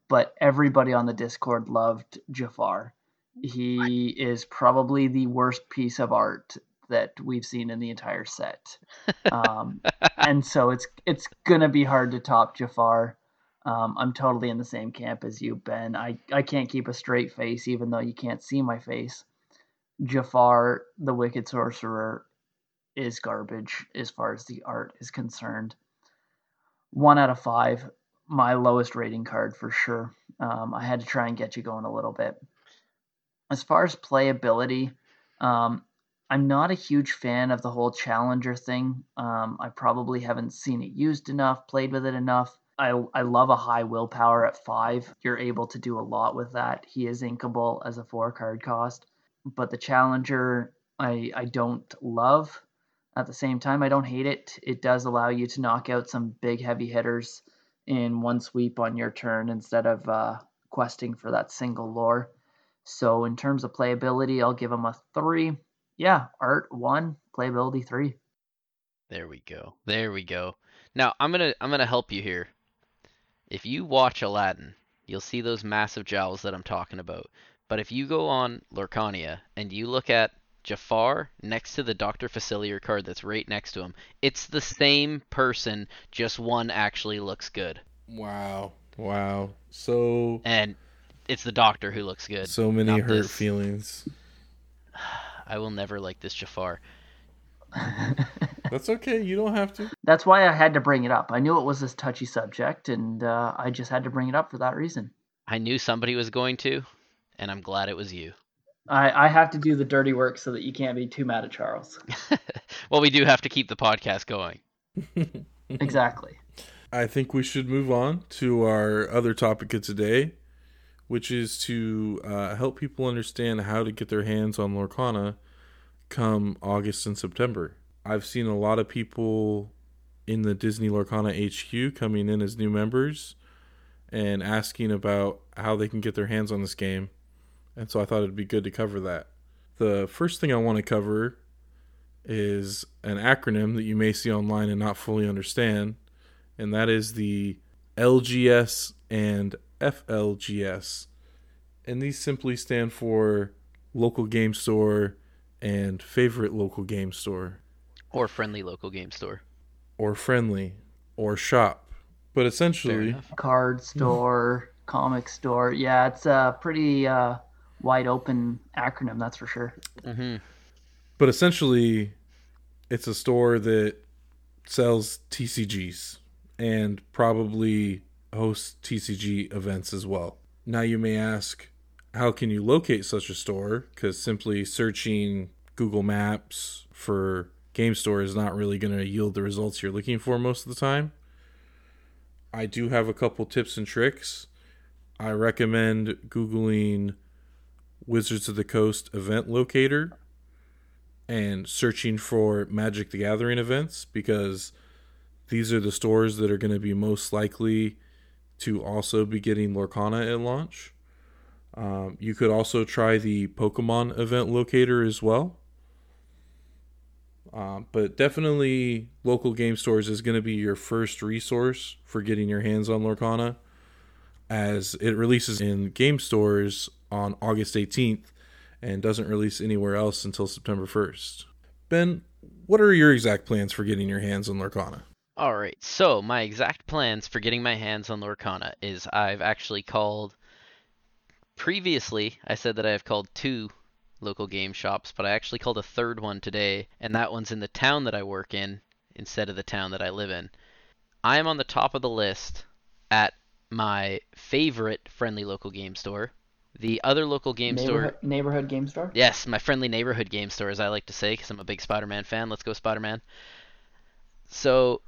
but everybody on the Discord loved Jafar. He is probably the worst piece of art that we've seen in the entire set. Um, and so it's it's gonna be hard to top Jafar. Um, I'm totally in the same camp as you, Ben. I, I can't keep a straight face even though you can't see my face. Jafar, the Wicked Sorcerer, is garbage as far as the art is concerned. One out of five, my lowest rating card for sure. Um, I had to try and get you going a little bit. As far as playability, um, I'm not a huge fan of the whole challenger thing. Um, I probably haven't seen it used enough, played with it enough. I, I love a high willpower at five. You're able to do a lot with that. He is inkable as a four card cost, but the challenger I I don't love. At the same time, I don't hate it. It does allow you to knock out some big heavy hitters in one sweep on your turn instead of uh, questing for that single lore. So in terms of playability, I'll give them a three. Yeah, art one, playability three. There we go. There we go. Now I'm gonna I'm gonna help you here. If you watch Aladdin, you'll see those massive jowls that I'm talking about. But if you go on Lorcania and you look at Jafar next to the Dr. Facilier card that's right next to him, it's the same person, just one actually looks good. Wow. Wow. So And it's the doctor who looks good. so many not hurt this. feelings. I will never like this Jafar. That's okay. You don't have to. That's why I had to bring it up. I knew it was this touchy subject, and uh, I just had to bring it up for that reason. I knew somebody was going to, and I'm glad it was you. I, I have to do the dirty work so that you can't be too mad at Charles. well, we do have to keep the podcast going. exactly. I think we should move on to our other topic of today, which is to uh, help people understand how to get their hands on Lorcana come August and September. I've seen a lot of people in the Disney Lorcana HQ coming in as new members and asking about how they can get their hands on this game. And so I thought it'd be good to cover that. The first thing I want to cover is an acronym that you may see online and not fully understand and that is the LGS and FLGS. And these simply stand for local game store and favorite local game store, Or friendly local game store. or friendly, or shop. But essentially. Card store, comic store. Yeah, it's a pretty uh, wide open acronym, that's for sure. hmm but essentially, it's a store that sells TCGs and probably hosts TCG events as well. Now you may ask, how can you locate such a store? Because simply searching Google Maps for game store is not really going to yield the results you're looking for most of the time. I do have a couple tips and tricks. I recommend Googling Wizards of the Coast event locator and searching for Magic the Gathering events because these are the stores that are going to be most likely to also be getting Lorcana at launch. Um, you could also try the Pokemon event locator as well. Um, but definitely, local game stores is going to be your first resource for getting your hands on Lorcana, as it releases in game stores on August 18th and doesn't release anywhere else until September 1st. Ben, what are your exact plans for getting your hands on Lorcana? All right. So my exact plans for getting my hands on Lorcana is I've actually called. Previously, I said that I have called two local game shops, but I actually called a third one today, and that one's in the town that I work in instead of the town that I live in. I am on the top of the list at my favorite friendly local game store. The other local game store neighborhood, neighborhood game store? Yes, my friendly neighborhood game store, as I like to say, because I'm a big Spider Man fan. Let's go, Spider Man. So,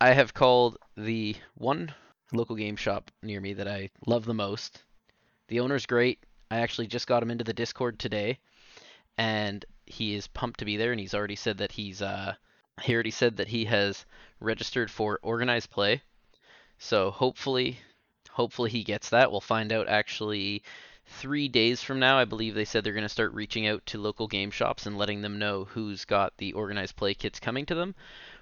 I have called the one local game shop near me that I love the most. The owner's great. I actually just got him into the Discord today, and he is pumped to be there. And he's already said that he's uh, he already said that he has registered for organized play. So hopefully, hopefully he gets that. We'll find out actually three days from now, I believe they said they're going to start reaching out to local game shops and letting them know who's got the organized play kits coming to them.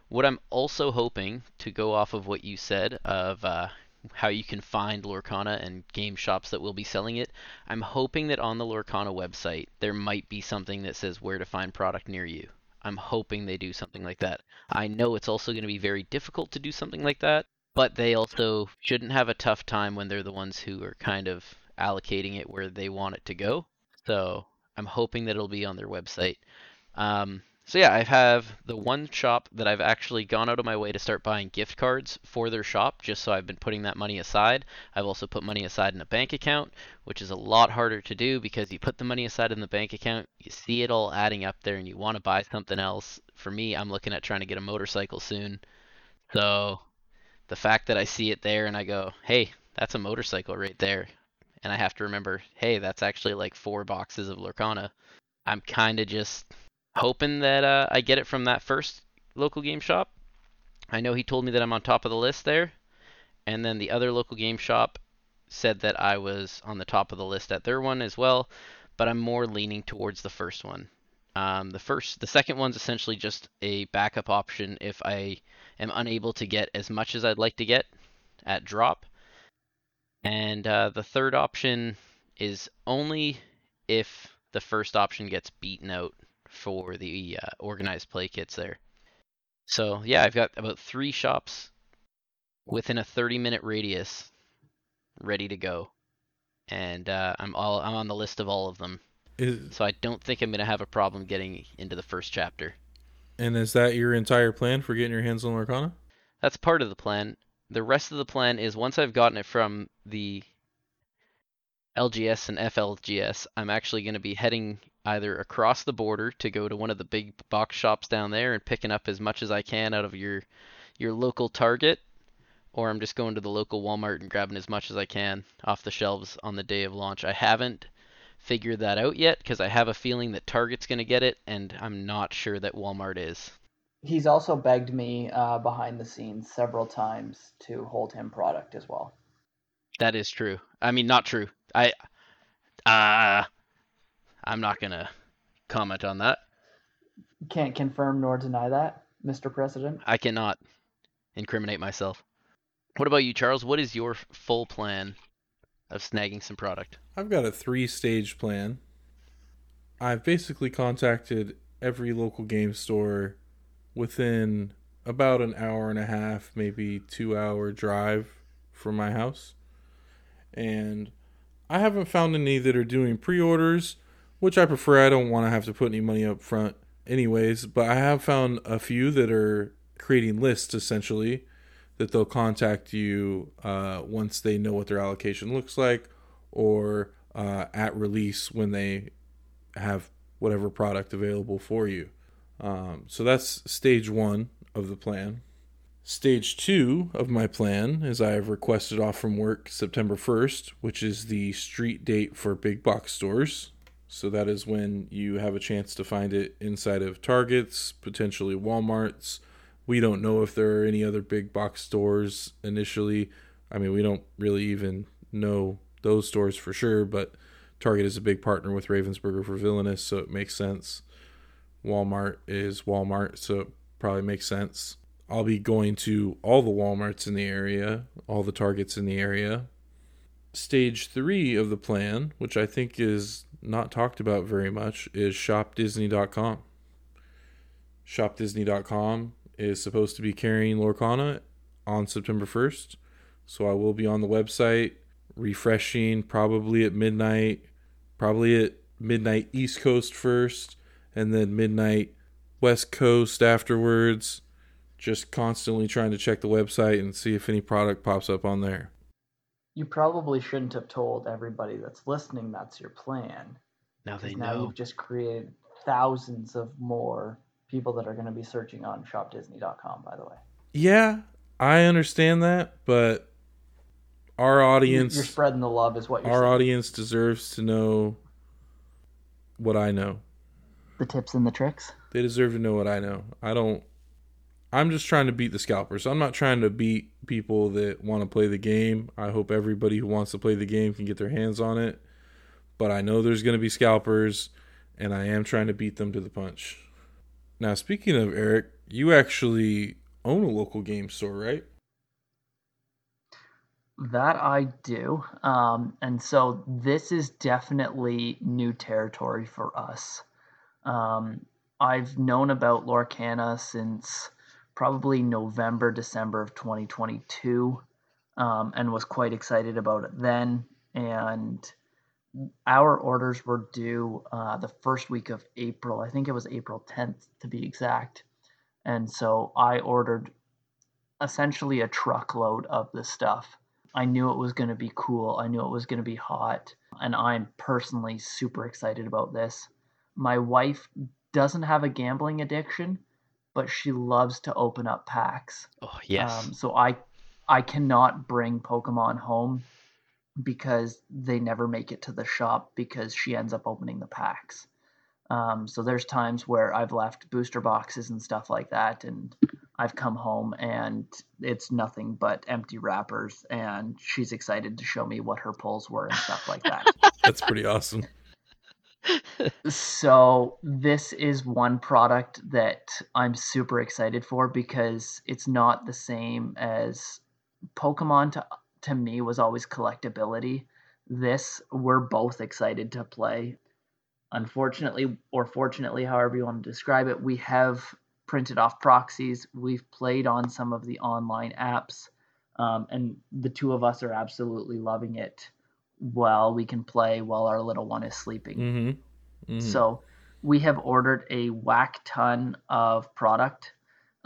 What I'm also hoping to go off of what you said of uh, how you can find Lorcana and game shops that will be selling it, I'm hoping that on the Lorcana website there might be something that says where to find product near you. I'm hoping they do something like that. I know it's also going to be very difficult to do something like that, but they also shouldn't have a tough time when they're the ones who are kind of allocating it where they want it to go. So I'm hoping that it'll be on their website. Um, so yeah, I have the one shop that I've actually gone out of my way to start buying gift cards for their shop, just so I've been putting that money aside. I've also put money aside in a bank account, which is a lot harder to do because you put the money aside in the bank account, you see it all adding up there, and you want to buy something else. For me, I'm looking at trying to get a motorcycle soon. So the fact that I see it there and I go, hey, that's a motorcycle right there. And I have to remember, hey, that's actually like four boxes of Lorcana. I'm kind of just hoping that uh, I get it from that first local game shop. I know he told me that I'm on top of the list there. And then the other local game shop said that I was on the top of the list at their one as well. But I'm more leaning towards the first one. Um, the first, the second one's essentially just a backup option if I am unable to get as much as I'd like to get at drop. And uh, the third option is only if the first option gets beaten out for the uh, organized play kits there. So yeah, I've got about three shops within a 30 minute radius ready to go. And uh, I'm all I'm on the list of all of them. Is, So I don't think I'm gonna have a problem getting into the first chapter. and is that your entire plan for getting your hands on Lorcana? That's part of the plan. The rest of the plan is once I've gotten it from the LGS and FLGS, I'm actually going to be heading either across the border to go to one of the big box shops down there and picking up as much as I can out of your your local Target, or I'm just going to the local Walmart and grabbing as much as I can off the shelves on the day of launch. I haven't figured that out yet because I have a feeling that Target's going to get it, and I'm not sure that Walmart is. He's also begged me uh, behind the scenes several times to hold him product as well. That is true. I mean, not true. I, uh, I'm not gonna comment on that. Can't confirm nor deny that, Mr. President. I cannot incriminate myself. What about you, Charles? What is your full plan of snagging some product? I've got a three stage plan. I've basically contacted every local game store within about an hour and a half, maybe two hour drive from my house. And I haven't found any that are doing pre orders, which I prefer. I don't want to have to put any money up front, anyways. But I have found a few that are creating lists essentially that they'll contact you uh, once they know what their allocation looks like or uh, at release when they have whatever product available for you. Um, so that's stage one of the plan. Stage two of my plan is I have requested off from work September 1st, which is the street date for big box stores. So that is when you have a chance to find it inside of Targets, potentially Walmarts. We don't know if there are any other big box stores initially. I mean, we don't really even know those stores for sure, but Target is a big partner with Ravensburger for Villainous, so it makes sense. Walmart is Walmart, so it probably makes sense. I'll be going to all the Walmarts in the area, all the Targets in the area. Stage three of the plan, which I think is not talked about very much, is shopdisney.com. Shopdisney.com is supposed to be carrying Lorcana on September 1st, so I will be on the website refreshing probably at midnight, probably at midnight East Coast first, and then midnight West Coast afterwards. Just constantly trying to check the website and see if any product pops up on there. You probably shouldn't have told everybody that's listening that's your plan. Now they 'cause now know. you've just created thousands of more people that are going to be searching on shopdisney.com, by the way. Yeah, I understand that, but our audience You're spreading the love, is what you're our saying. audience deserves to know what I know. The tips and the tricks. They deserve to know what I know. I don't. I'm just trying to beat the scalpers. I'm not trying to beat people that want to play the game. I hope everybody who wants to play the game can get their hands on it. But I know there's going to be scalpers, and I am trying to beat them to the punch. Now, speaking of Eric, you actually own a local game store, right? That I do. Um, and so this is definitely new territory for us. Um, I've known about Lorcana since probably November, December of 2022, um, and was quite excited about it then. And our orders were due uh, the first week of April. I think it was April 10th to be exact. And so I ordered essentially a truckload of the stuff. I knew it was going to be cool. I knew it was going to be hot. And I'm personally super excited about this. My wife doesn't have a gambling addiction, but she loves to open up packs. Oh yes. Um, so I I cannot bring Pokemon home because they never make it to the shop because she ends up opening the packs. Um, so there's times where I've left booster boxes and stuff like that, and I've come home and it's nothing but empty wrappers, and she's excited to show me what her pulls were and stuff like that. That's pretty awesome. So this is one product that I'm super excited for because it's not the same as Pokemon to to me was always collectability. This, we're both excited to play. Unfortunately, or fortunately, however you want to describe it, we have printed off proxies. We've played on some of the online apps, um, and the two of us are absolutely loving it while we can play while our little one is sleeping. Mm-hmm. Mm-hmm. So we have ordered a whack ton of product.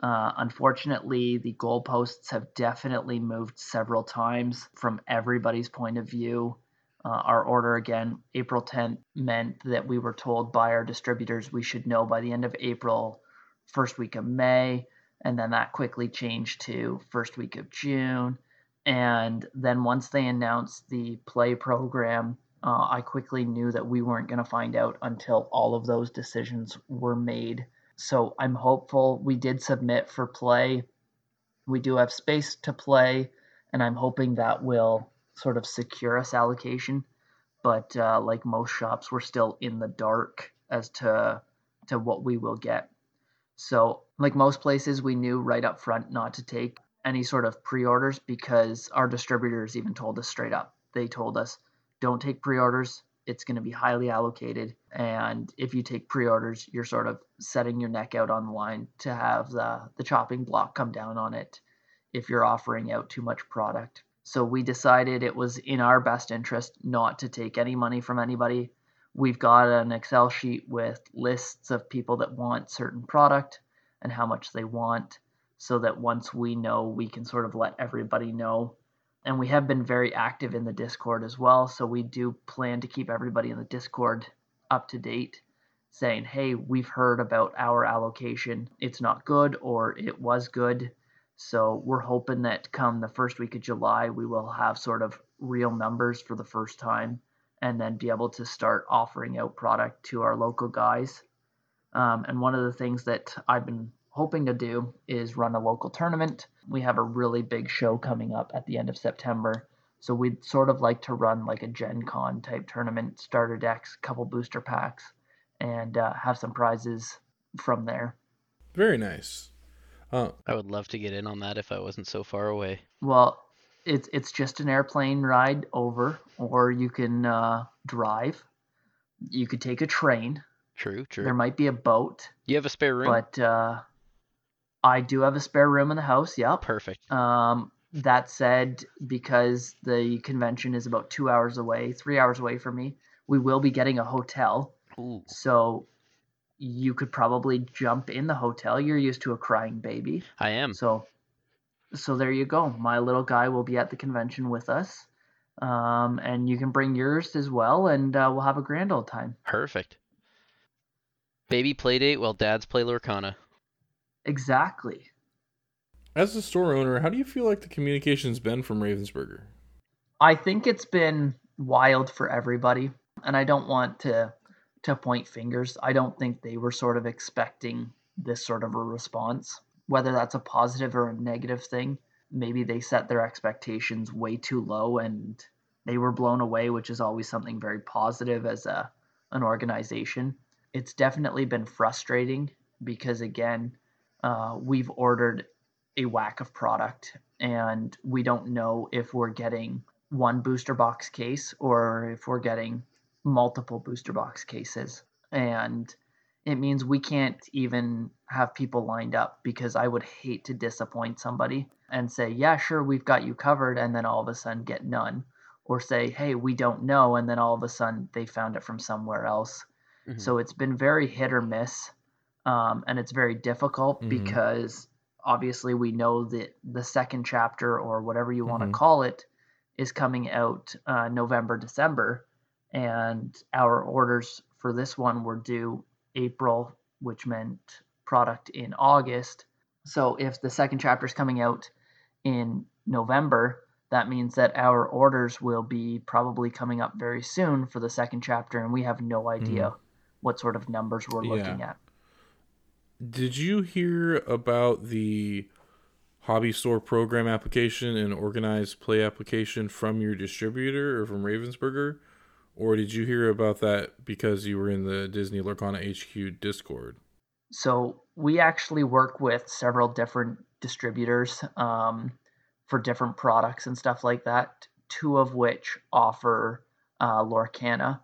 Uh, unfortunately, the goalposts have definitely moved several times from everybody's point of view. Uh, our order again, April 10th, meant that we were told by our distributors we should know by the end of April, first week of May, and then that quickly changed to first week of June. And then once they announced the play program, uh, I quickly knew that we weren't going to find out until all of those decisions were made. So I'm hopeful. We did submit for play. We do have space to play, and I'm hoping that will sort of secure us allocation. But uh, like most shops, we're still in the dark as to to what we will get. So, like most places, we knew right up front not to take any sort of pre-orders because our distributors even told us straight up. They told us, "Don't take pre-orders. It's going to be highly allocated, and if you take pre-orders, you're sort of setting your neck out on the line to have the the chopping block come down on it if you're offering out too much product." So we decided it was in our best interest not to take any money from anybody. We've got an Excel sheet with lists of people that want certain product and how much they want so that once we know, we can sort of let everybody know. And we have been very active in the Discord as well. So we do plan to keep everybody in the Discord up to date, saying, hey, we've heard about our allocation. It's not good or it was good so we're hoping that come the first week of July, we will have sort of real numbers for the first time and then be able to start offering out product to our local guys. Um, and one of the things that I've been hoping to do is run a local tournament. We have a really big show coming up at the end of September. So we'd sort of like to run like a Gen Con type tournament, starter decks, couple booster packs, and uh, have some prizes from there. Very nice. Uh, I would love to get in on that if I wasn't so far away. Well, it's it's just an airplane ride over, or you can uh, drive. You could take a train. True, true. There might be a boat. You have a spare room, but uh, I do have a spare room in the house. Yep. Perfect. Um, that said, because the convention is about two hours away, three hours away from me, we will be getting a hotel. Ooh. So you could probably jump in the hotel. You're used to a crying baby. I am. So so there you go. My little guy will be at the convention with us. Um, and you can bring yours as well, and uh, we'll have a grand old time. Perfect. Baby play date while dads play Lorcana. Exactly. As a store owner, how do you feel like the communication's been from Ravensburger? I think it's been wild for everybody, and I don't want to to point fingers. I don't think they were sort of expecting this sort of a response. Whether that's a positive or a negative thing, maybe they set their expectations way too low and they were blown away, which is always something very positive as a an organization. It's definitely been frustrating because again, uh, we've ordered a whack of product and we don't know if we're getting one booster box case or if we're getting multiple booster box cases. And it means we can't even have people lined up because I would hate to disappoint somebody and say, yeah, sure, we've got you covered, and then all of a sudden get none. Or say, hey, we don't know, and then all of a sudden they found it from somewhere else. Mm-hmm. So it's been very hit or miss. Um, and it's very difficult mm-hmm. because obviously we know that the second chapter or whatever you want to mm-hmm. call it is coming out uh, November, December and our orders for this one were due April, which meant product in August. So if the second chapter is coming out in November, that means that our orders will be probably coming up very soon for the second chapter, and we have no idea mm. what sort of numbers we're looking yeah. at. Did you hear about the hobby store program application and organized play application from your distributor or from Ravensburger? Or did you hear about that because you were in the Disney Lorcana HQ Discord? So we actually work with several different distributors. Um, for different products and stuff like that. Two of which offer uh, Lorcana,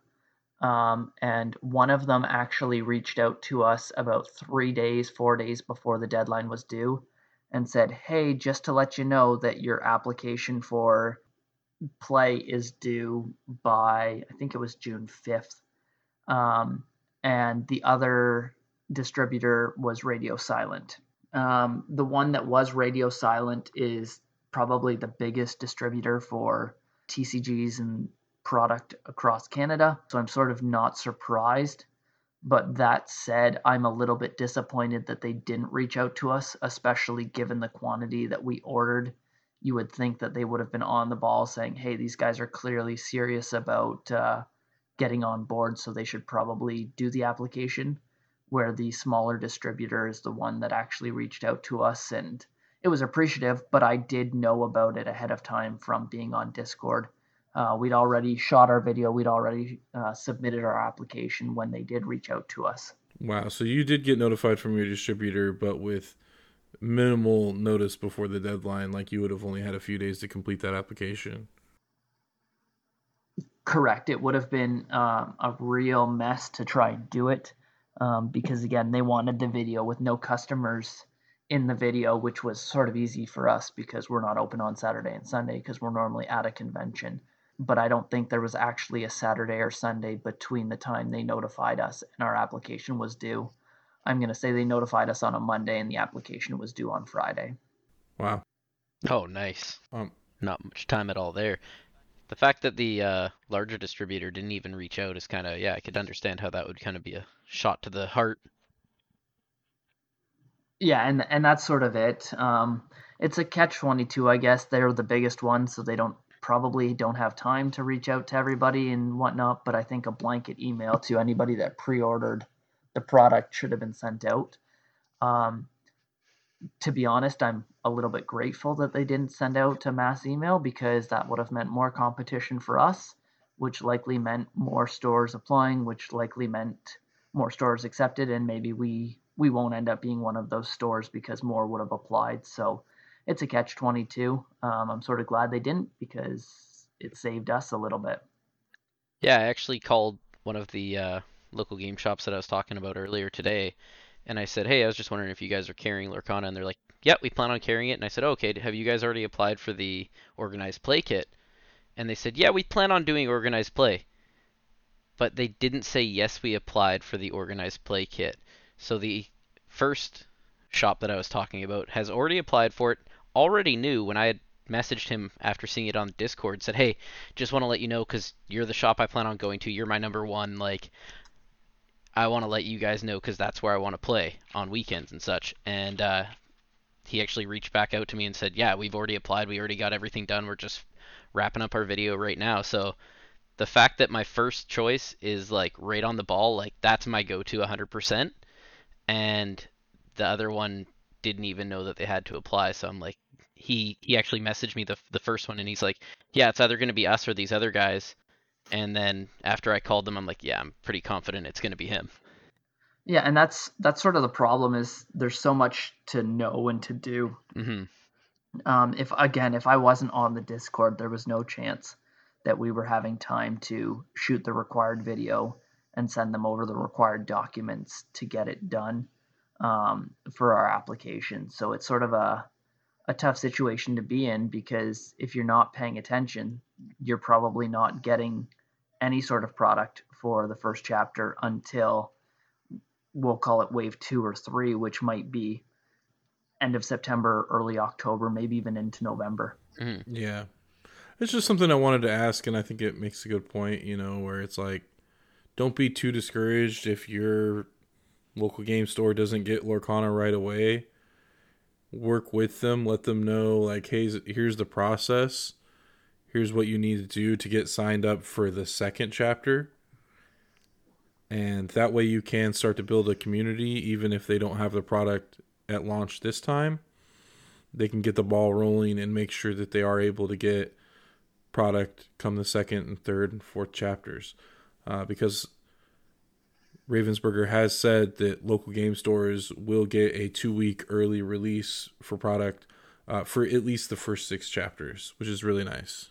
um, and one of them actually reached out to us about three days, four days before the deadline was due, and said, "Hey, just to let you know that your application for play is due by I think it was June fifth." Um, and the other distributor was Radio Silent. Um, the one that was Radio Silent is probably the biggest distributor for TCGs and product across Canada. So I'm sort of not surprised. But that said, I'm a little bit disappointed that they didn't reach out to us, especially given the quantity that we ordered. You would think that they would have been on the ball saying, hey, these guys are clearly serious about uh, getting on board, so they should probably do the application. Where the smaller distributor is the one that actually reached out to us, and it was appreciative, but I did know about it ahead of time from being on Discord. Uh, we'd already shot our video, we'd already uh, submitted our application when they did reach out to us. Wow, so you did get notified from your distributor, but with minimal notice before the deadline, like you would have only had a few days to complete that application. Correct. It would have been um, a real mess to try and do it um, because, again, they wanted the video with no customers in the video, which was sort of easy for us because we're not open on Saturday and Sunday because we're normally at a convention. But I don't think there was actually a Saturday or Sunday between the time they notified us and our application was due. I'm going to say they notified us on a Monday and the application was due on Friday. Wow. Oh, nice. Um, Not much time at all there. The fact that the uh, larger distributor didn't even reach out is kind of yeah. I could understand how that would kind of be a shot to the heart. Yeah, and and that's sort of it. Um, it's a catch twenty two, I guess. They're the biggest one, so they don't probably don't have time to reach out to everybody and whatnot. But I think a blanket email to anybody that pre ordered the product should have been sent out. Um, to be honest, I'm a little bit grateful that they didn't send out a mass email because that would have meant more competition for us, which likely meant more stores applying, which likely meant more stores accepted, and maybe we we won't end up being one of those stores because more would have applied. So it's a catch 22. Um, I'm sort of glad they didn't because it saved us a little bit. Yeah, I actually called one of the uh, local game shops that I was talking about earlier today, and I said, "Hey, I was just wondering if you guys are carrying Lorcana," and they're like, "Yeah, we plan on carrying it." And I said, "Okay, have you guys already applied for the organized play kit?" And they said, "Yeah, we plan on doing organized play." But they didn't say yes, we applied for the organized play kit. So the first shop that I was talking about has already applied for it. Already knew when I had messaged him after seeing it on Discord, said, "Hey, just want to let you know because you're the shop I plan on going to. You're my number one. Like, I want to let you guys know because that's where I want to play on weekends and such." And uh, he actually reached back out to me and said, "Yeah, we've already applied. We already got everything done. We're just wrapping up our video right now." So the fact that my first choice is like right on the ball, like that's my go-to 100%, and the other one didn't even know that they had to apply. So I'm like, he he actually messaged me the the first one, and he's like, "Yeah, it's either going to be us or these other guys." And then after I called them, I'm like, "Yeah, I'm pretty confident it's going to be him." Yeah, and that's that's sort of the problem is there's so much to know and to do. hmm Um, if again, if I wasn't on the Discord, there was no chance that we were having time to shoot the required video and send them over the required documents to get it done um, for our application. So it's sort of a a tough situation to be in because if you're not paying attention, you're probably not getting any sort of product for the first chapter until we'll call it wave two or three, which might be end of September, early October, maybe even into November. hmm Yeah. It's just something I wanted to ask, and I think it makes a good point, you know, where it's like, don't be too discouraged if your local game store doesn't get Lorcana right away. Work with them, let them know, like, hey, here's the process. Here's what you need to do to get signed up for the second chapter. And that way you can start to build a community, even if they don't have the product at launch this time. They can get the ball rolling and make sure that they are able to get product come the second and third and fourth chapters. Uh, because Ravensburger has said that local game stores will get a two week early release for product uh, for at least the first six chapters, which is really nice.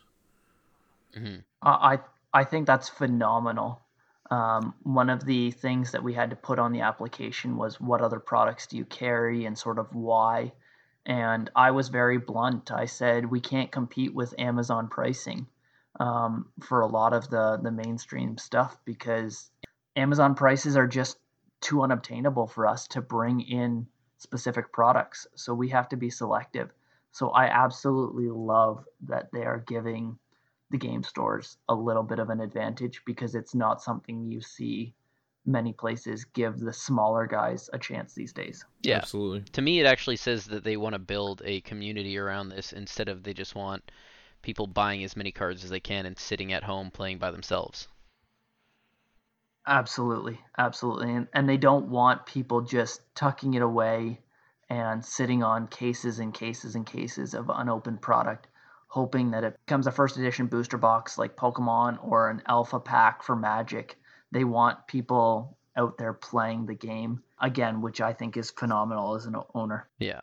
Mhm. I I think that's phenomenal. Um, one of the things that we had to put on the application was what other products do you carry and sort of why. And I was very blunt. I said we can't compete with Amazon pricing um, for a lot of the the mainstream stuff because Amazon prices are just too unobtainable for us to bring in specific products. So we have to be selective. So I absolutely love that they are giving the game stores a little bit of an advantage because it's not something you see many places give the smaller guys a chance these days. Yeah. Absolutely. To me, it actually says that they want to build a community around this instead of they just want people buying as many cards as they can and sitting at home playing by themselves. Absolutely, absolutely, and and they don't want people just tucking it away and sitting on cases and cases and cases of unopened product, hoping that it becomes a first edition booster box like Pokemon or an alpha pack for Magic. They want people out there playing the game again, which I think is phenomenal as an owner. Yeah.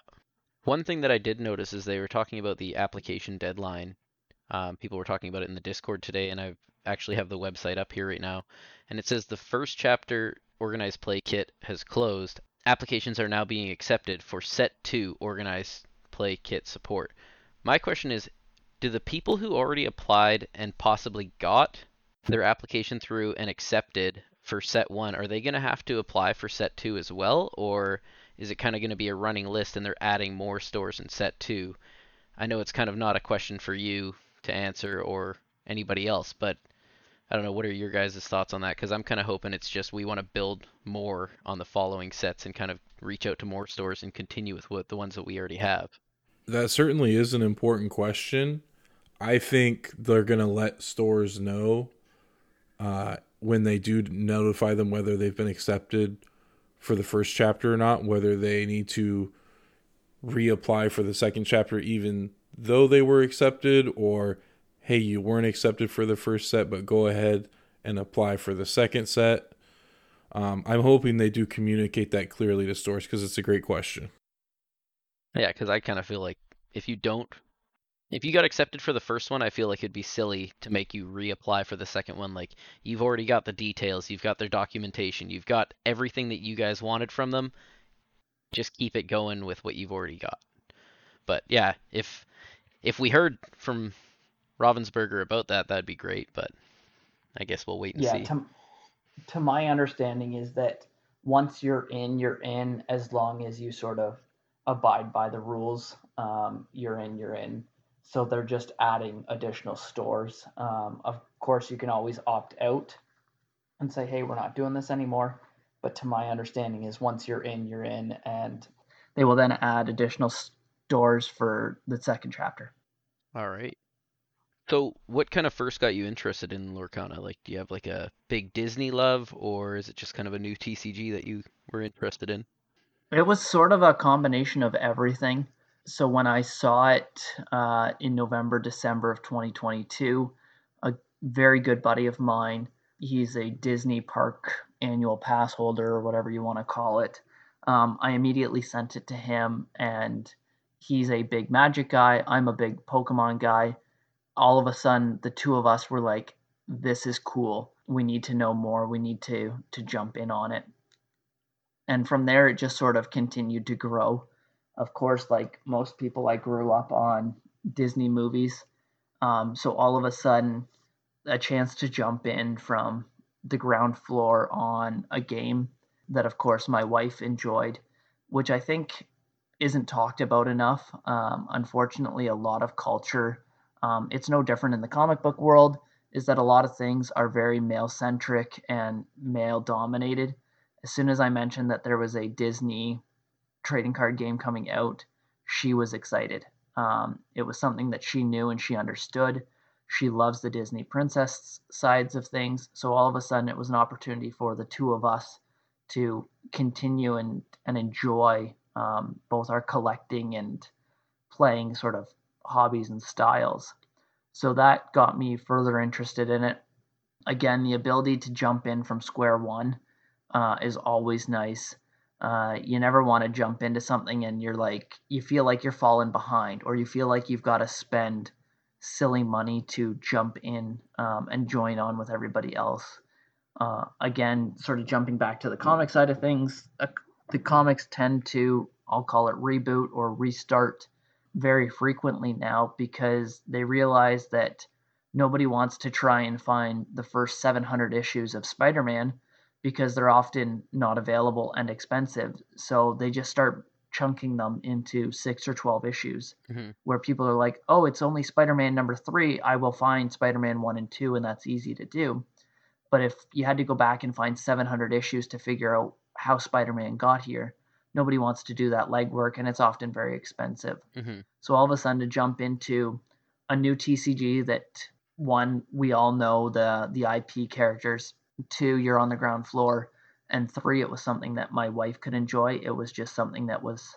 One thing that I did notice is they were talking about the application deadline. Um, people were talking about it in the Discord today, and I actually have the website up here right now. And it says the first chapter organized play kit has closed. Applications are now being accepted for set two organized play kit support. My question is do the people who already applied and possibly got their application through and accepted for set one, are they going to have to apply for set two as well? Or is it kind of going to be a running list and they're adding more stores in set two? I know it's kind of not a question for you to answer or anybody else, but I don't know. What are your guys' thoughts on that? Because I'm kind of hoping it's just we want to build more on the following sets and kind of reach out to more stores and continue with what the ones that we already have. That certainly is an important question. I think they're going to let stores know uh, when they do notify them whether they've been accepted for the first chapter or not, whether they need to reapply for the second chapter, even though they were accepted, or hey, you weren't accepted for the first set, but go ahead and apply for the second set. Um, I'm hoping they do communicate that clearly to stores because it's a great question. Yeah, because I kind of feel like if you don't, if you got accepted for the first one, I feel like it'd be silly to make you reapply for the second one. Like you've already got the details, you've got their documentation, you've got everything that you guys wanted from them. Just keep it going with what you've already got. But yeah, if if we heard from Ravensburger about that, that'd be great. But I guess we'll wait and yeah, see. to, to my understanding is that once you're in, you're in as long as you sort of abide by the rules. Um, you're in, you're in. So they're just adding additional stores. Um, of course, you can always opt out and say, hey, we're not doing this anymore. But to my understanding is once you're in, you're in, and they will then add additional stores for the second chapter. All right. So, what kind of first got you interested in Lorcana? Like, do you have like a big Disney love, or is it just kind of a new TCG that you were interested in? It was sort of a combination of everything. So when I saw it uh, in November, December of 2022, a very good buddy of mine, he's a Disney park annual pass holder or whatever you want to call it. Um, I immediately sent it to him, and he's a big Magic guy. I'm a big Pokemon guy. All of a sudden, the two of us were like, "This is cool. We need to know more. We need to to jump in on it." And from there, it just sort of continued to grow of course, like most people, I grew up on Disney movies. Um, so all of a sudden, a chance to jump in from the ground floor on a game that, of course, my wife enjoyed, which I think isn't talked about enough. Um, unfortunately, a lot of culture, um, it's no different in the comic book world, is that a lot of things are very male centric and male dominated. As soon as I mentioned that there was a Disney trading card game coming out, she was excited. Um, it was something that she knew and she understood. She loves the Disney princess sides of things. So all of a sudden, it was an opportunity for the two of us to continue and, and enjoy um, both our collecting and playing sort of hobbies and styles. So that got me further interested in it. Again, the ability to jump in from square one uh, is always nice Uh, you never want to jump into something and you're like, you feel like you're falling behind, or you feel like you've got to spend silly money to jump in um, and join on with everybody else. Uh, again, sort of jumping back to the comic side of things, uh, the comics tend to, I'll call it reboot or restart very frequently now because they realize that nobody wants to try and find the first 700 issues of Spider Man because they're often not available and expensive. So they just start chunking them into six or 12 issues Mhm. where people are like, oh, it's only Spider Man number three. I will find Spider Man one and two, and that's easy to do. But if you had to go back and find 700 issues to figure out how Spider Man got here, nobody wants to do that legwork, and it's often very expensive. Mhm. So all of a sudden, to jump into a new TCG that one we all know the the IP characters, two you're on the ground floor, and three it was something that my wife could enjoy. It was just something that was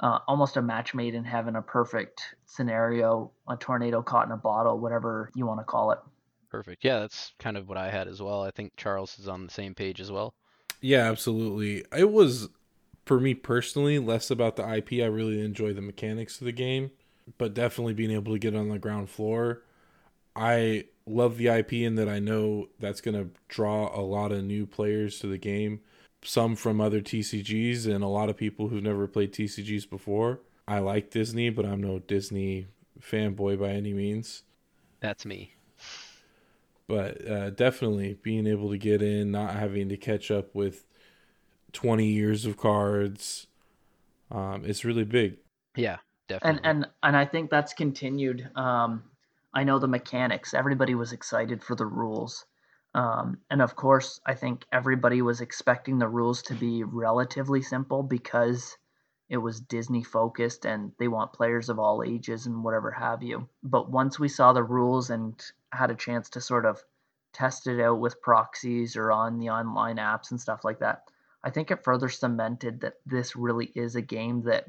uh, almost a match made in heaven, a perfect scenario, a tornado caught in a bottle, whatever you want to call it. Perfect. Yeah, that's kind of what I had as well. I think Charles is on the same page as well. Yeah, absolutely. It was for me personally less about the IP. I really enjoy the mechanics of the game, but definitely being able to get on the ground floor. I love the IP in that I know that's going to draw a lot of new players to the game, some from other TCGs and a lot of people who've never played TCGs before. I like Disney, but I'm no Disney fanboy by any means. That's me. but uh, definitely being able to get in, not having to catch up with 20 years of cards, um, it's really big. Yeah, definitely. and and and I think that's continued. Um, I know the mechanics. Everybody was excited for the rules, um, and of course, I think everybody was expecting the rules to be relatively simple because it was Disney focused and they want players of all ages and whatever have you. But once we saw the rules and had a chance to sort of test it out with proxies or on the online apps and stuff like that, I think it further cemented that this really is a game that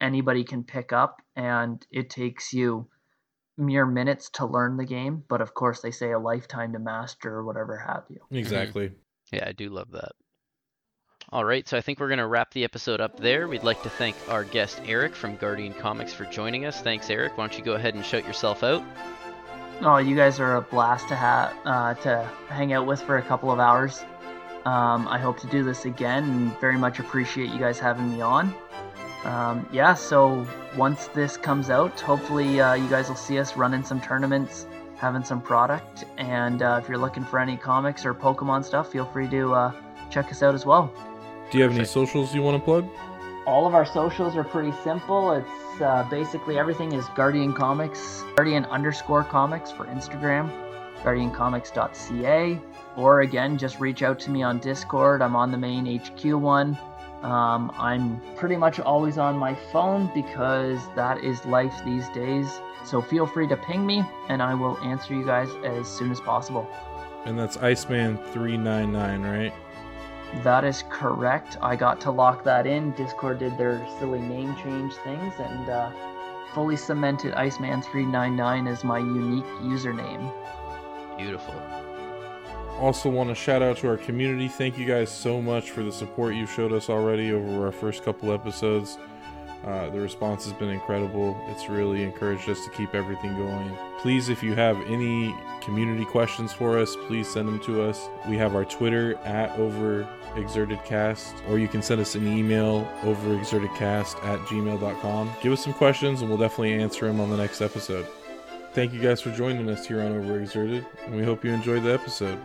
anybody can pick up and it takes you mere minutes to learn the game but of course they say a lifetime to master or whatever have you Exactly. Yeah, I do love that. All right, so I think we're going to wrap the episode up there. We'd like to thank our guest Eric from Guardian Comics for joining us. Thanks, Eric. Why don't you go ahead and shout yourself out? oh you guys are a blast to have uh, to hang out with for a couple of hours um, i hope to do this again and very much appreciate you guys having me on um, yeah so once this comes out hopefully uh, you guys will see us running some tournaments having some product and uh, if you're looking for any comics or pokemon stuff feel free to uh, check us out as well Do you have any socials you want to plug? all of our socials are pretty simple. It's uh, basically everything is Guardian Comics, Guardian underscore comics for Instagram, guardiancomics.ca, or again, just reach out to me on Discord. I'm on the main HQ one. Um, I'm pretty much always on my phone because that is life these days. So feel free to ping me and I will answer you guys as soon as possible. And that's Iceman three nine nine, right? That is correct. I got to lock that in. Discord did their silly name change things and uh, fully cemented Iceman399 as my unique username. Beautiful. Also, want to shout out to our community. Thank you guys so much for the support you've showed us already over our first couple episodes. Uh, the response has been incredible. It's really encouraged us to keep everything going. Please, if you have any community questions for us, please send them to us. We have our Twitter at over exertedcast, or you can send us an email over exertedcast at gmail.com. Give us some questions and we'll definitely answer them on the next episode. Thank you guys for joining us here on Overexerted, and we hope you enjoyed the episode.